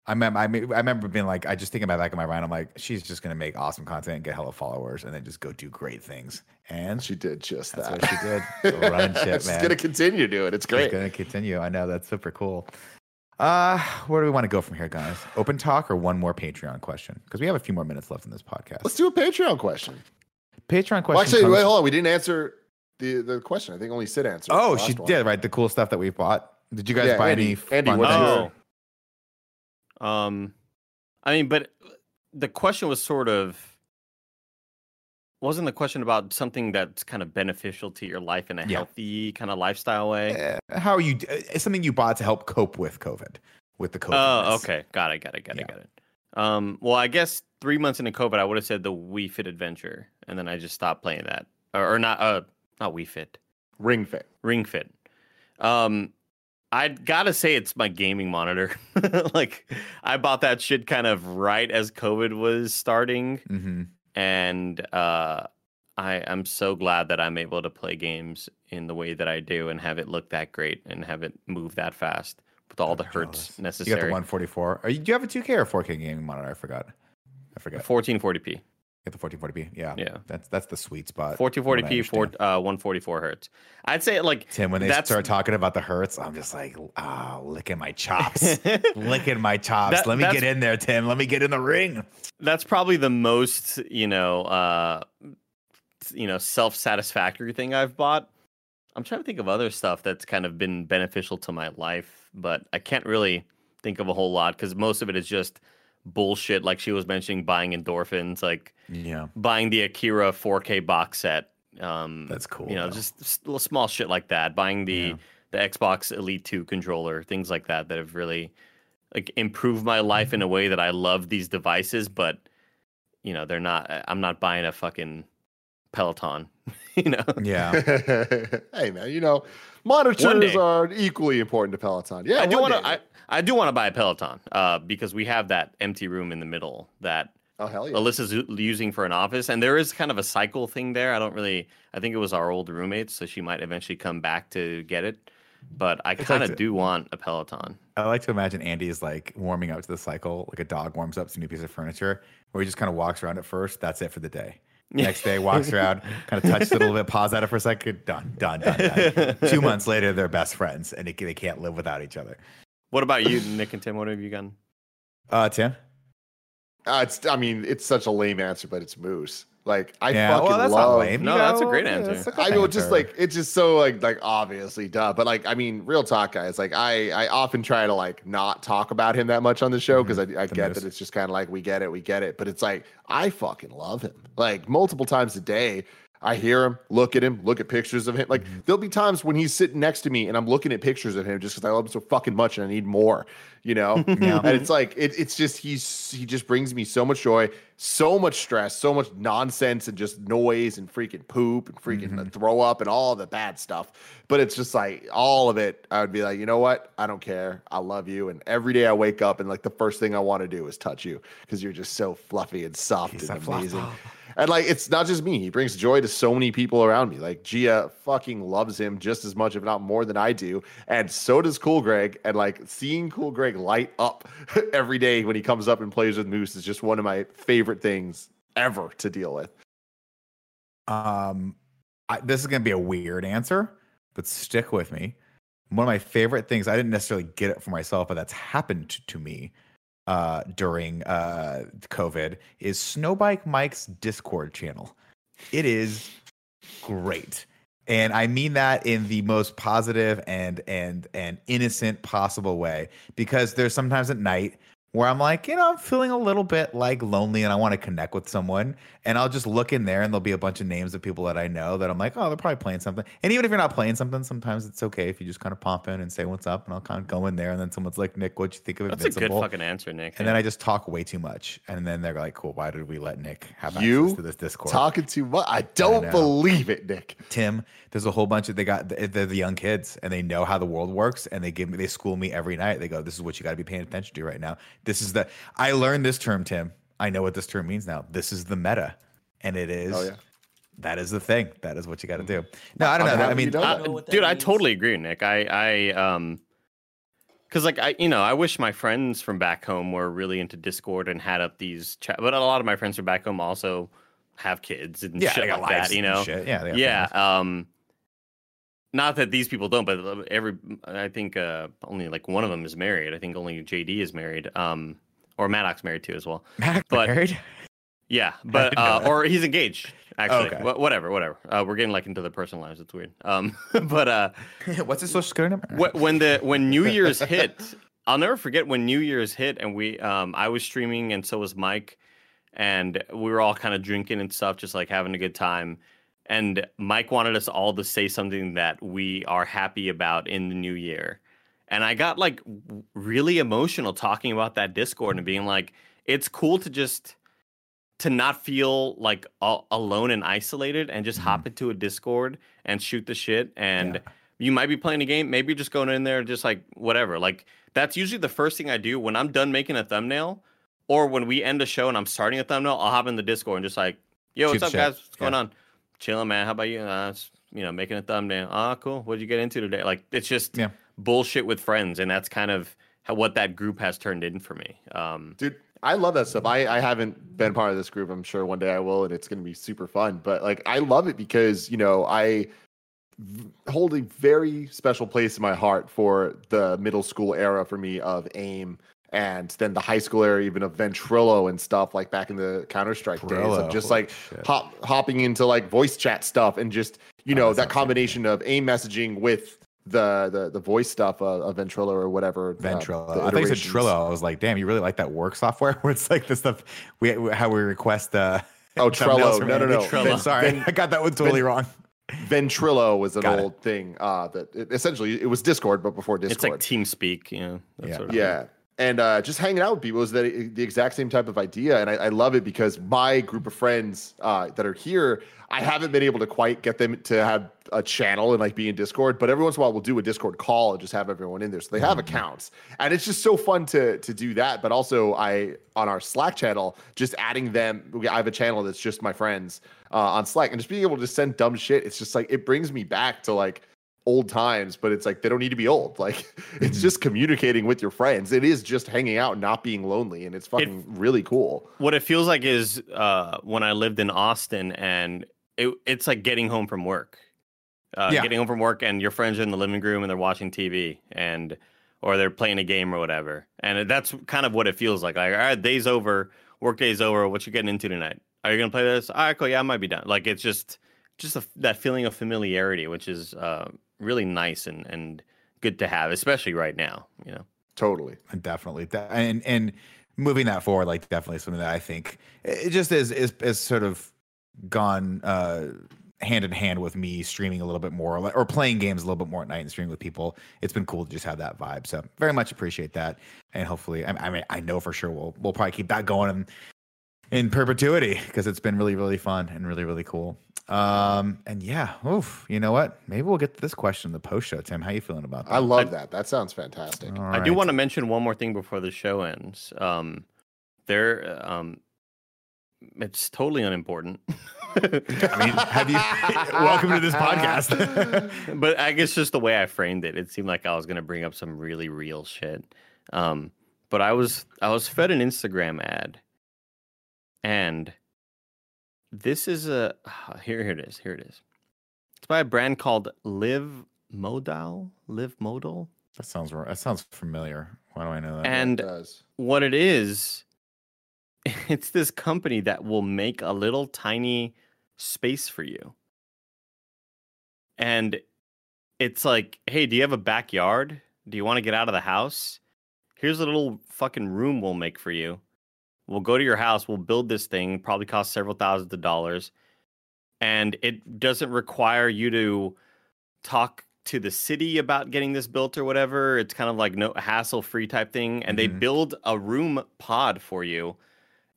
I remember, I, mean, I remember being like, I just think about back in my mind, I'm like, she's just gonna make awesome content and get hella followers, and then just go do great things. And She did just that's that. what she did. Run shit, She's man. gonna continue doing it. It's She's great. gonna continue. I know that's super cool. Uh, where do we want to go from here, guys? Open talk or one more Patreon question? Because we have a few more minutes left in this podcast. Let's do a Patreon question. Patreon question. Well, actually, comes- wait, hold on. We didn't answer the the question. I think only Sid answered. oh, she last one. did right. The cool stuff that we bought. Did you guys Yeah, buy Andy- any? Andy, fun what's your- Oh. Um, I mean, but the question was sort of wasn't the question about something that's kind of beneficial to your life in a Yeah. healthy kind of lifestyle way? Uh, how are you? uh, It's something you bought to help cope with COVID. With the COVID. Oh, okay, got it, got it, got Yeah. it, got it. Um, well, I guess three months into COVID, I would have said the Wii Fit Adventure, and then I just stopped playing that, or, or not, uh, not Wii Fit, Ring Fit. Ring Fit. Um, I gotta say it's my gaming monitor. like I bought that shit kind of right as COVID was starting, Mm-hmm. and uh, I I'm so glad that I'm able to play games in the way that I do and have it look that great and have it move that fast with all the hertz You got the 144. Are you, do you have a 2K or 4K gaming monitor? I forgot. I forgot. 1440p. Get the 1440p. Yeah. Yeah. That's that's the sweet spot. 1440p, four, uh, 144 hertz. I'd say like Tim, when they start talking about the hertz, I'm just like, oh, licking my chops, licking my chops. That- Let me get in there, Tim. Let me get in the ring. that's probably the most you know uh you know self-satisfactory thing i've bought i'm trying to think of other stuff that's kind of been beneficial to my life but i can't really think of a whole lot because most of it is just bullshit like she was mentioning buying endorphins like Yeah. buying the akira 4k box set um That's cool, you know though. just little small shit like that buying the Yeah. the xbox elite 2 controller things like that that have really like improved my life in a way that i love these devices but you know they're not i'm not buying a fucking peloton you know Yeah. hey man, you know, monitors are equally important to Peloton. Yeah, i do want to. I, I do want to buy a peloton uh because we have that empty room in the middle that oh hell yeah. Alyssa's using for an office, and there is kind of a cycle thing there. I don't really. I think it was our old roommate, so she might eventually come back to get it. But I kind of to- do want a Peloton. I like to imagine Andy is like warming up to the cycle, like a dog warms up to a new piece of furniture, where he just kind of walks around at first. That's it for the day. Next day, walks around, kind of touches it a little bit, pause at it for a second. Done, done, done, done. Two months later, they're best friends, and they, they can't live without each other. What about you, Nick and Tim? What have you gotten? Uh, Tim. Uh, it's I mean, it's such a lame answer, but it's Moose. Like I yeah, fucking well, that's love. not lame. No, You that's a great answer. it's a good I mean, just like it's just so like like obviously duh, but like I mean, real talk, guys. Like I I often try to like not talk about him that much on the show because I, I Mm-hmm. The get Moose. that it's just kind of like we get it, we get it, but it's like I fucking love him. Like multiple times a day, I hear him, look at him, look at pictures of him. Like Mm-hmm. there'll be times when he's sitting next to me and I'm looking at pictures of him just because I love him so fucking much and I need more, you know. Yeah. And it's like it, it's just he's he just brings me so much joy, so much stress, so much nonsense and just noise and freaking poop and freaking Mm-hmm. throw up and all the bad stuff. But it's just like all of it. I would be like, you know what? I don't care. I love you. And every day I wake up and like the first thing I want to do is touch you because you're just so fluffy and soft He's and amazing. fluffy. And like it's not just me. He brings joy to so many people around me. Like Gia fucking loves him just as much, if not more than I do. And so does Cool Greg. And like seeing Cool Greg light up every day when he comes up and plays with Moose is just one of my favorite things ever to deal with. Um, I, this is going to be a weird answer, but stick with me. One of my favorite things, I didn't necessarily get it for myself, but that's happened to, to me uh, during uh, COVID, is Snowbike Mike's Discord channel. It is great. And I mean that in the most positive and and and innocent possible way because there's sometimes at night where I'm like, you know, I'm feeling a little bit like lonely and I want to connect with someone. And I'll just look in there and there'll be a bunch of names of people that I know that I'm like, oh, they're probably playing something. And even if you're not playing something, sometimes it's okay if you just kind of pop in and say what's up. And I'll kind of go in there. And then someone's like, Nick, what'd you think of it? That's a good fucking answer, Nick. and then I just talk way too much. And then they're like, cool, why did we let Nick have You access to this Discord? Talking too much. I don't know. believe it, Nick. Tim, there's a whole bunch of they got they're the young kids and they know how the world works and they give me they school me every night. They go, this is what you got to be paying attention to right now. This is the I learned this term, Tim. I know what this term means now. This is the meta, and it is. Oh, yeah. That is the thing. That is what you got to do. No, I don't I'm know. I mean, you know Uh, that. know dude, I totally agree, Nick. I, I, um, Because like I, you know, I wish my friends from back home were really into Discord and had up these chat. But a lot of my friends from back home also have kids and Yeah, shit like that. You know, shit. Yeah, they yeah. families. Um, not that these people don't, but every I think uh, only like one of them is married. I think only JD is married. Um, or Maddox married too as well. Mac but- married? Yeah, but uh, or he's engaged. Actually, Okay. Wha- whatever, whatever. Uh, we're getting like into the personal lives. It's weird. Um, but uh, What's his social security number? Wh- when the when New Year's hit, I'll never forget when New Year's hit, and we um I was streaming and so was Mike, and we were all kind of drinking and stuff, just like having a good time. And Mike wanted us all to say something that we are happy about in the new year. And I got like really emotional talking about that Discord and being like, it's cool to just to not feel like a- alone and isolated and just hop into a Discord and shoot the shit and Yeah. you might be playing a game maybe just going in there just like whatever. Like that's usually the first thing i do when i'm done making a thumbnail or when we end a show and i'm starting a thumbnail i'll hop in the discord and just like yo what's up shit. guys? What's going Yeah. on? Chilling man. How about you? Uh, you know making a thumbnail. Ah cool. What'd you get into today? Like it's just Yeah. Bullshit with friends and that's kind of how, what that group has turned in for me um Dude, I love that stuff. I, I haven't been part of this group. I'm sure one day I will, and it's going to be super fun. But like, I love it because, you know, I v- hold a very special place in my heart for the middle school era for me of AIM and then the high school era, even of Ventrilo and stuff like back in the Counter Strike days of just like shit. hop, hopping into like voice chat stuff and just, you Oh, know, that that combination of AIM messaging with the the, the voice stuff of, of Ventrilo or whatever. uh, Ventrilo. the I think you said iterations. Trillo. I was like, damn, you really like that work software where it's like the stuff we how we request uh Oh, thumbnails Trello. No, no, no. Trello. Ven- Sorry, Ven- I got that one totally wrong. Ventrilo was an Got it. old thing. Uh, that it, essentially it was Discord, but before Discord. it's like TeamSpeak you know that Yeah. sort of yeah, and uh, just hanging out with people is that the exact same type of idea, and I, I love it because my group of friends uh, that are here, I haven't been able to quite get them to have a channel and like be in Discord, but every once in a while we'll do a Discord call and just have everyone in there, so they have Mm-hmm. accounts, and it's just so fun to to do that. But also, I on our Slack channel, just adding them. I have a channel that's just my friends uh, on Slack, and just being able to send dumb shit. It's just like it brings me back to like old times, but it's like they don't need to be old. Like it's Mhm. just communicating with your friends. It is just hanging out, not being lonely, and it's fucking really cool. what it feels like is uh, when I lived in Austin, and it, it's like getting home from work. Uh, Yeah. Getting home from work, and your friends are in the living room, and they're watching TV, and or they're playing a game or whatever, and that's kind of what it feels like. Like, all right, day's over, work day's over. What you getting into tonight? Are you gonna play this? All right, cool. Yeah, I might be done. Like, it's just just a, that feeling of familiarity, which is uh, really nice and and good to have, especially right now. You know. Totally. And definitely That- and and moving that forward like definitely something that i think it just is is is sort of gone uh hand in hand with me streaming a little bit more or, or playing games a little bit more at night and streaming with people it's been cool to just have that vibe. So very much appreciate that. And hopefully i, I mean i know for sure we'll we'll probably keep that going in, in perpetuity because it's been really really fun and really really cool. Um and yeah oof you know what? Maybe we'll get to this question in the post show tim. How you feeling about that? I love that. That sounds fantastic. All I do want to mention one more thing before the show ends. Um, there, um, it's totally unimportant. I mean, have you? welcome to this podcast. but I guess just the way I framed it, it seemed like I was going to bring up some really real shit. Um, but I was I was fed an Instagram ad, and this is a here here it is here it is. It's by a brand called Live Modal. Live Modal. that sounds right. That sounds familiar. Why do I know that? And It does. what it is, it's this company that will make a little tiny space for you. And it's like, hey, do you have a backyard? Do you want to get out of the house? Here's a little fucking room we'll make for you. We'll go to your house, we'll build this thing, probably cost several thousands of dollars. And it doesn't require you to talk to the city about getting this built or whatever. It's kind of like no hassle free type thing. And they Mhm. build a room pod for you.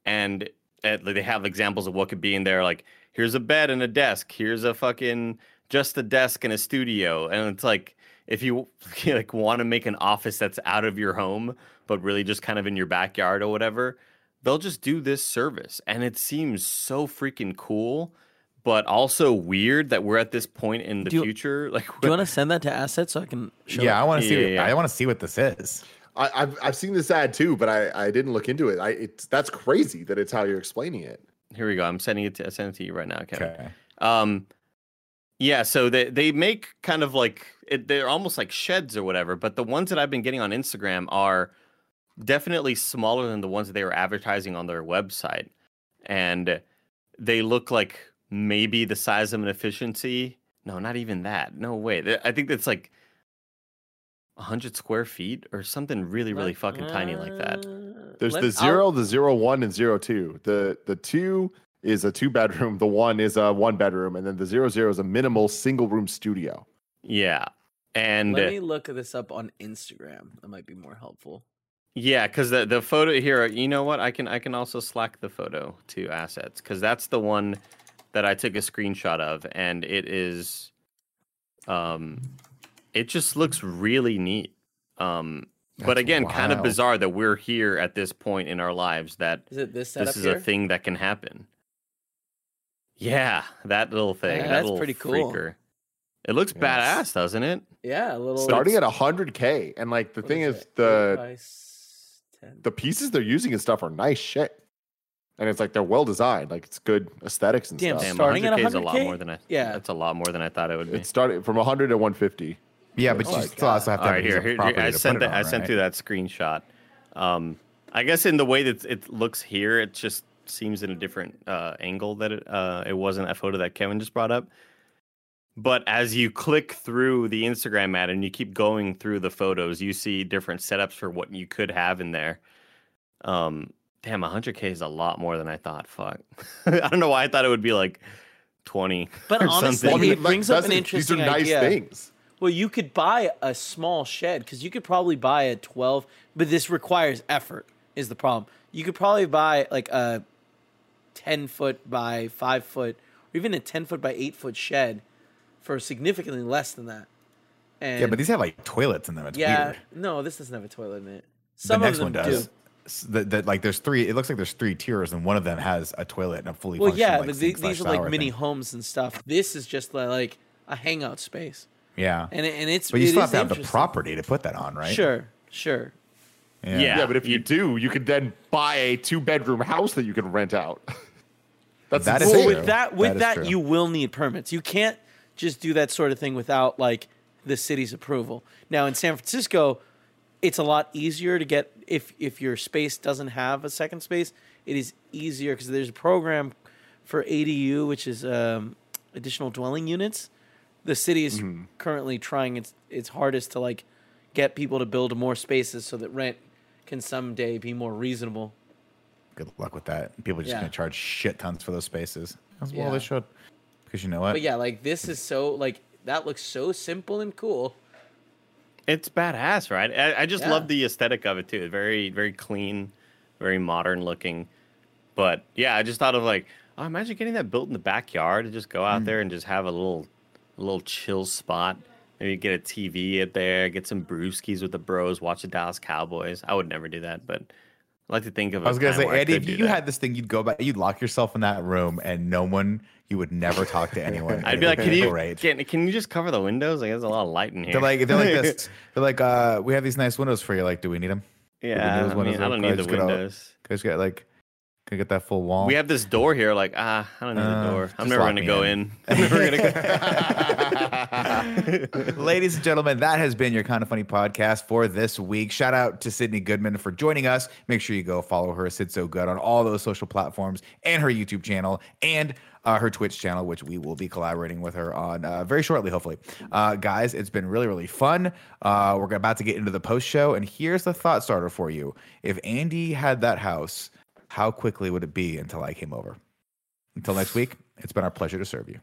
And uh, they have examples of what could be in there. Like, here's a bed and a desk. Here's a fucking just a desk and a studio. And it's like, if you like want to make an office that's out of your home, but really just kind of in your backyard or whatever, they'll just do this service. And it seems so freaking cool but also weird that we're at this point in the Do you- future. Like, Do you want to send that to assets so I can show yeah, it? I want to see. Yeah, yeah. I want to see what this is. I, I've I've seen this ad too, but I I didn't look into it. I it's that's crazy that it's how you're explaining it. here we go. I'm sending it to sending it to you right now, Kevin. Okay. Um, yeah, so they they make kind of like it, they're almost like sheds or whatever. But the ones that I've been getting on Instagram are definitely smaller than the ones that they were advertising on their website, and they look like maybe the size of an efficiency. No, not even that. No way. I think it's like hundred square feet or something really, really fucking tiny like that. Uh, There's let- the I'll- zero, the zero one, and zero two. The the two is a two bedroom. The one is a one bedroom, and then the zero zero is a minimal single room studio. Yeah, and Let me look this up on Instagram. That might be more helpful. Yeah, because the the photo here, you know what? I can I can also slack the photo to assets because that's the one that I took a screenshot of, and it is, um, it just looks really neat. Um, but That's again, kind of bizarre that we're here at this point in our lives that Is it this this is here? a thing that can happen. Yeah, that little thing. Yeah, that that's little pretty cool. freaker. It looks Yes. badass, doesn't it? Yeah, a little. Starting at hundred k, and like the what thing is it? Eight the by s- 10. the pieces they're using and stuff are nice shit, and it's like they're well designed. Like it's good aesthetics and Damn, stuff. Damn, Starting at 100K is a lot more than I. Yeah. that's a lot more than I thought it would be. It started from 100 to 150. Yeah, Looks but you like- still also have to All have right, a here, here, here, property I to put sent it that. I on, sent through that screenshot. Um, I guess in the way that it looks here, it just seems in a different uh, angle that it uh, it wasn't that photo that Kevin just brought up. But as you click through the Instagram ad and you keep going through the photos, you see different setups for what you could have in there. Um, damn, 100k is a lot more than I thought. Fuck, I don't know why I thought it would be like 20. But or honestly, something. it brings up an interesting These are nice idea. things. Well, you could buy a small shed because you could probably buy a 12, but this requires effort, is the problem. You could probably buy like a 10 foot by 5 foot, or even a 10 foot by 8 foot shed for significantly less than that. And Yeah, but these have like toilets in them. It's yeah, weird. no, this doesn't have a toilet in it. The Some next of them one does. do. That, that like there's three. It looks like there's three tiers, and one of them has a toilet and a fully. Well, yeah, like, but the, these are like mini thing. homes and stuff. This is just like a hangout space, Yeah, and and it's but you it still have to have the property to put that on, right? Sure, sure. Yeah. Yeah. Yeah, but if you you- do, you could then buy a two bedroom house that you can rent out. That's That is insane. Well, true. with that, with That is that, you will need permits. You can't just do that sort of thing without like the city's approval. Now in San Francisco, it's a lot easier to get if if your space doesn't have a second space. It is easier because there's a program for ADU, which is um, additional dwelling units. The city is Mm-hmm. currently trying its its hardest to like get people to build more spaces so that rent can someday be more reasonable. Good luck with that. People are just Yeah. gonna charge shit tons for those spaces. As well, Yeah. they should. Because you know what? But yeah, like this is so like that looks so simple and cool. It's badass, right? I, I just Yeah. love the aesthetic of it too. Very, very clean, very modern looking. But yeah, I just thought of like, oh, imagine getting that built in the backyard and just go out there and just have a little, a little chill spot. Maybe get a TV in there, get some brewskis with the bros, watch the Dallas Cowboys. I would never do that, but I like to think of. It. I was gonna say, Andy, if you that. had this thing, you'd go back, you'd lock yourself in that room, and no one, you would never talk to anyone. I'd be like, can you, Great. can, can you just cover the windows? Like, there's a lot of light in here. They're like, they're like this. They're like, uh, we have these nice windows for you. Like, do we need them? yeah, those I, mean, I don't need the windows. Guys, get like, can get that full wall? We have this door here. Like, ah, I don't need Uh, the door. I'm never gonna go in. in. I'm never gonna go. Ladies and gentlemen, that has been your kind of funny podcast for this week. Shout out to Sydnee Goodman for joining us. Make sure you go follow her, Syd So Good, on all those social platforms and her YouTube channel and uh, her Twitch channel, which we will be collaborating with her on uh, very shortly, hopefully. Uh, guys, it's been really, really fun. Uh, we're about to get into the post show, and here's the thought starter for you: If Andy had that house, how quickly would it be until I came over? Until next week, it's been our pleasure to serve you.